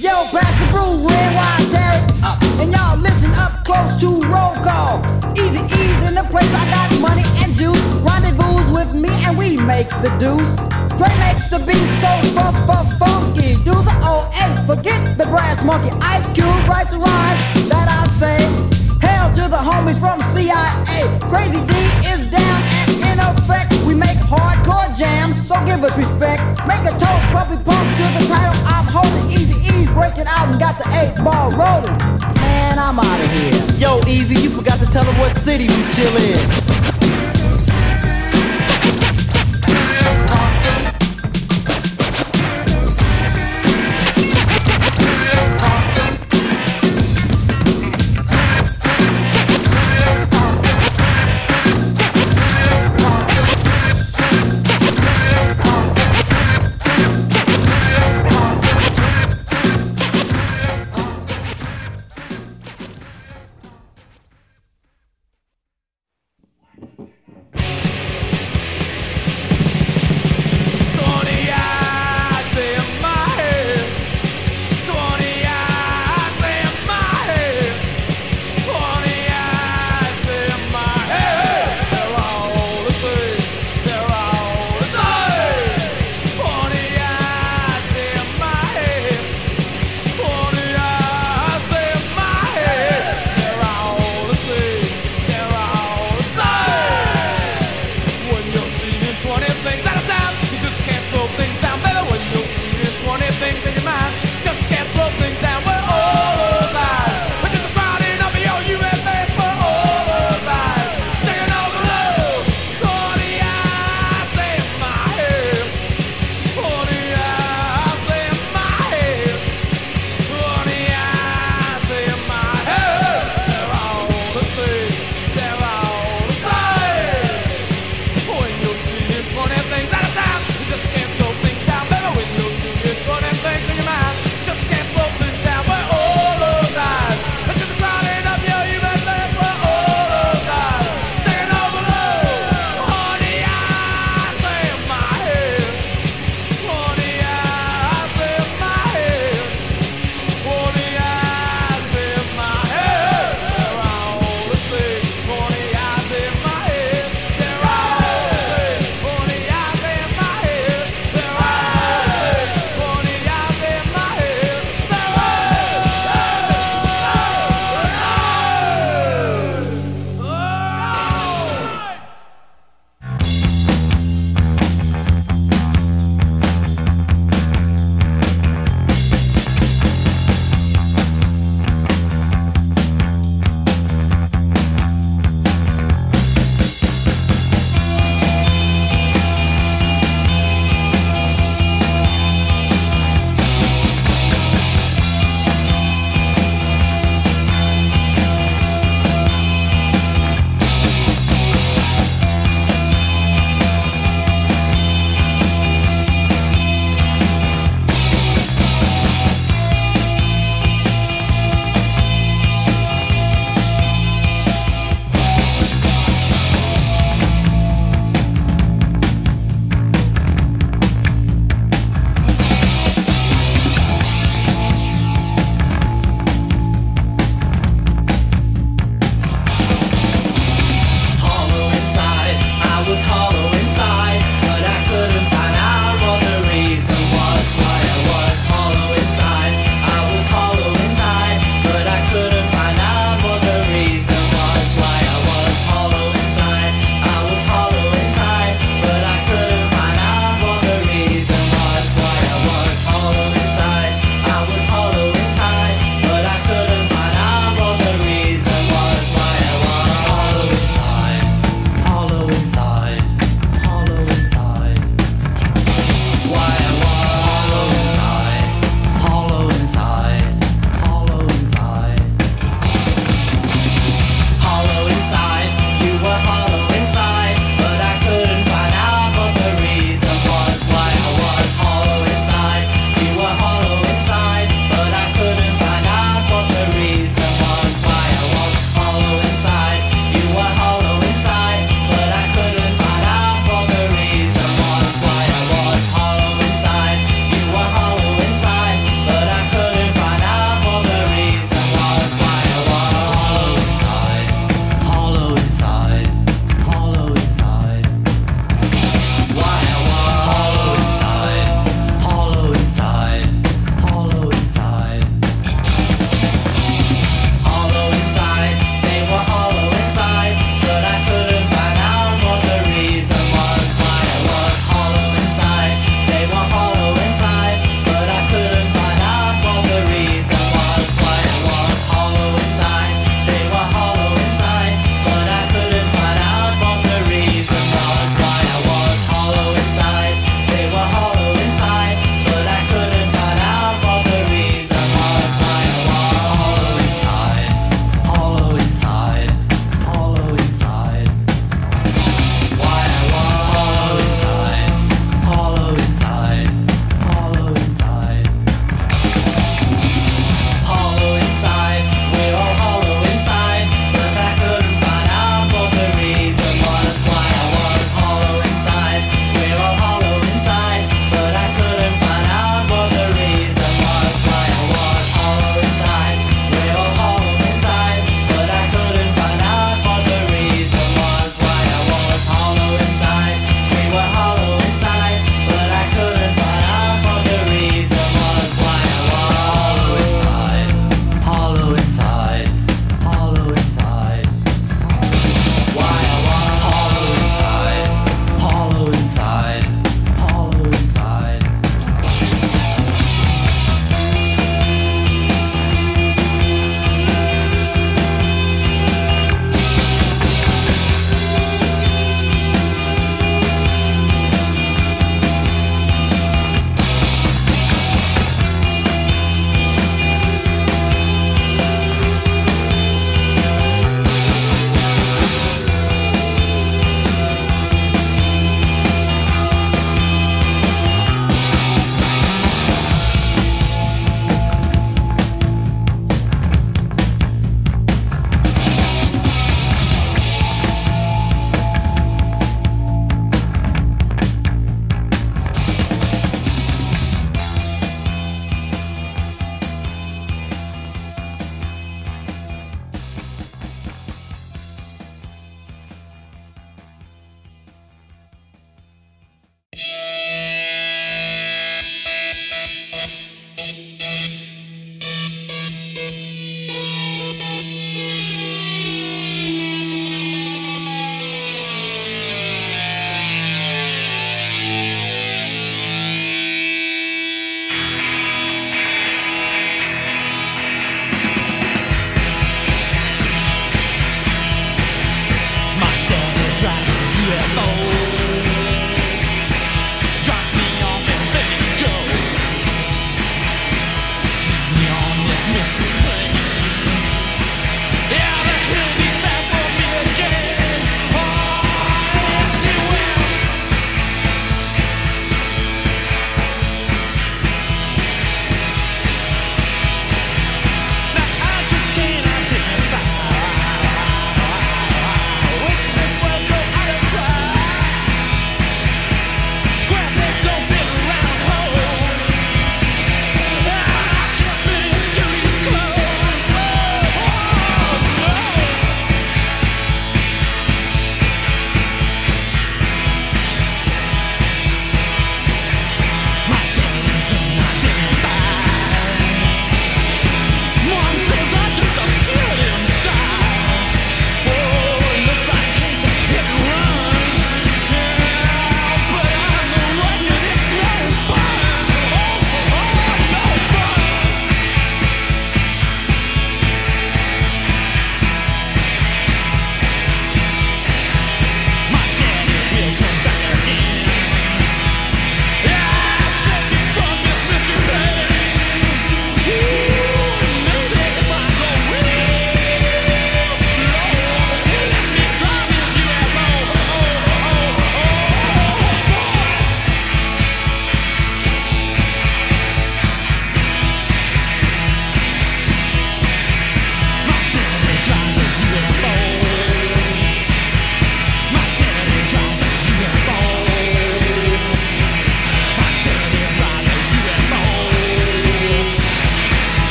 Yo, pass the brew, red wine, up. And y'all listen up close to roll call. Easy And juice. Rendezvous with me and we make the deuce. Dre makes the beat so fun, fun, funky. Do the OA, forget the brass monkey. Ice Cube writes a that I say. Hail to the homies from CIA. Crazy D is down and in effect. We make hardcore jams, so give us respect. Make a toast, puppy pump to the title I'm holding. Easy E's breaking out and got the eight ball rolling. Man, I'm out of here. Yo, Easy, you forgot to tell them what city we chill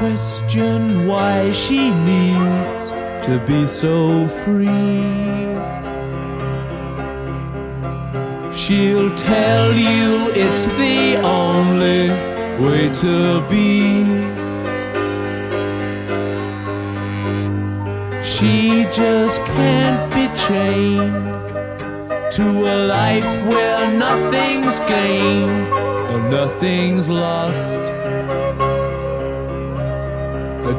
Question why she needs to be so free. She'll tell you it's the only way to be. She just can't be chained to a life where nothing's gained and nothing's lost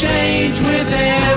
Change with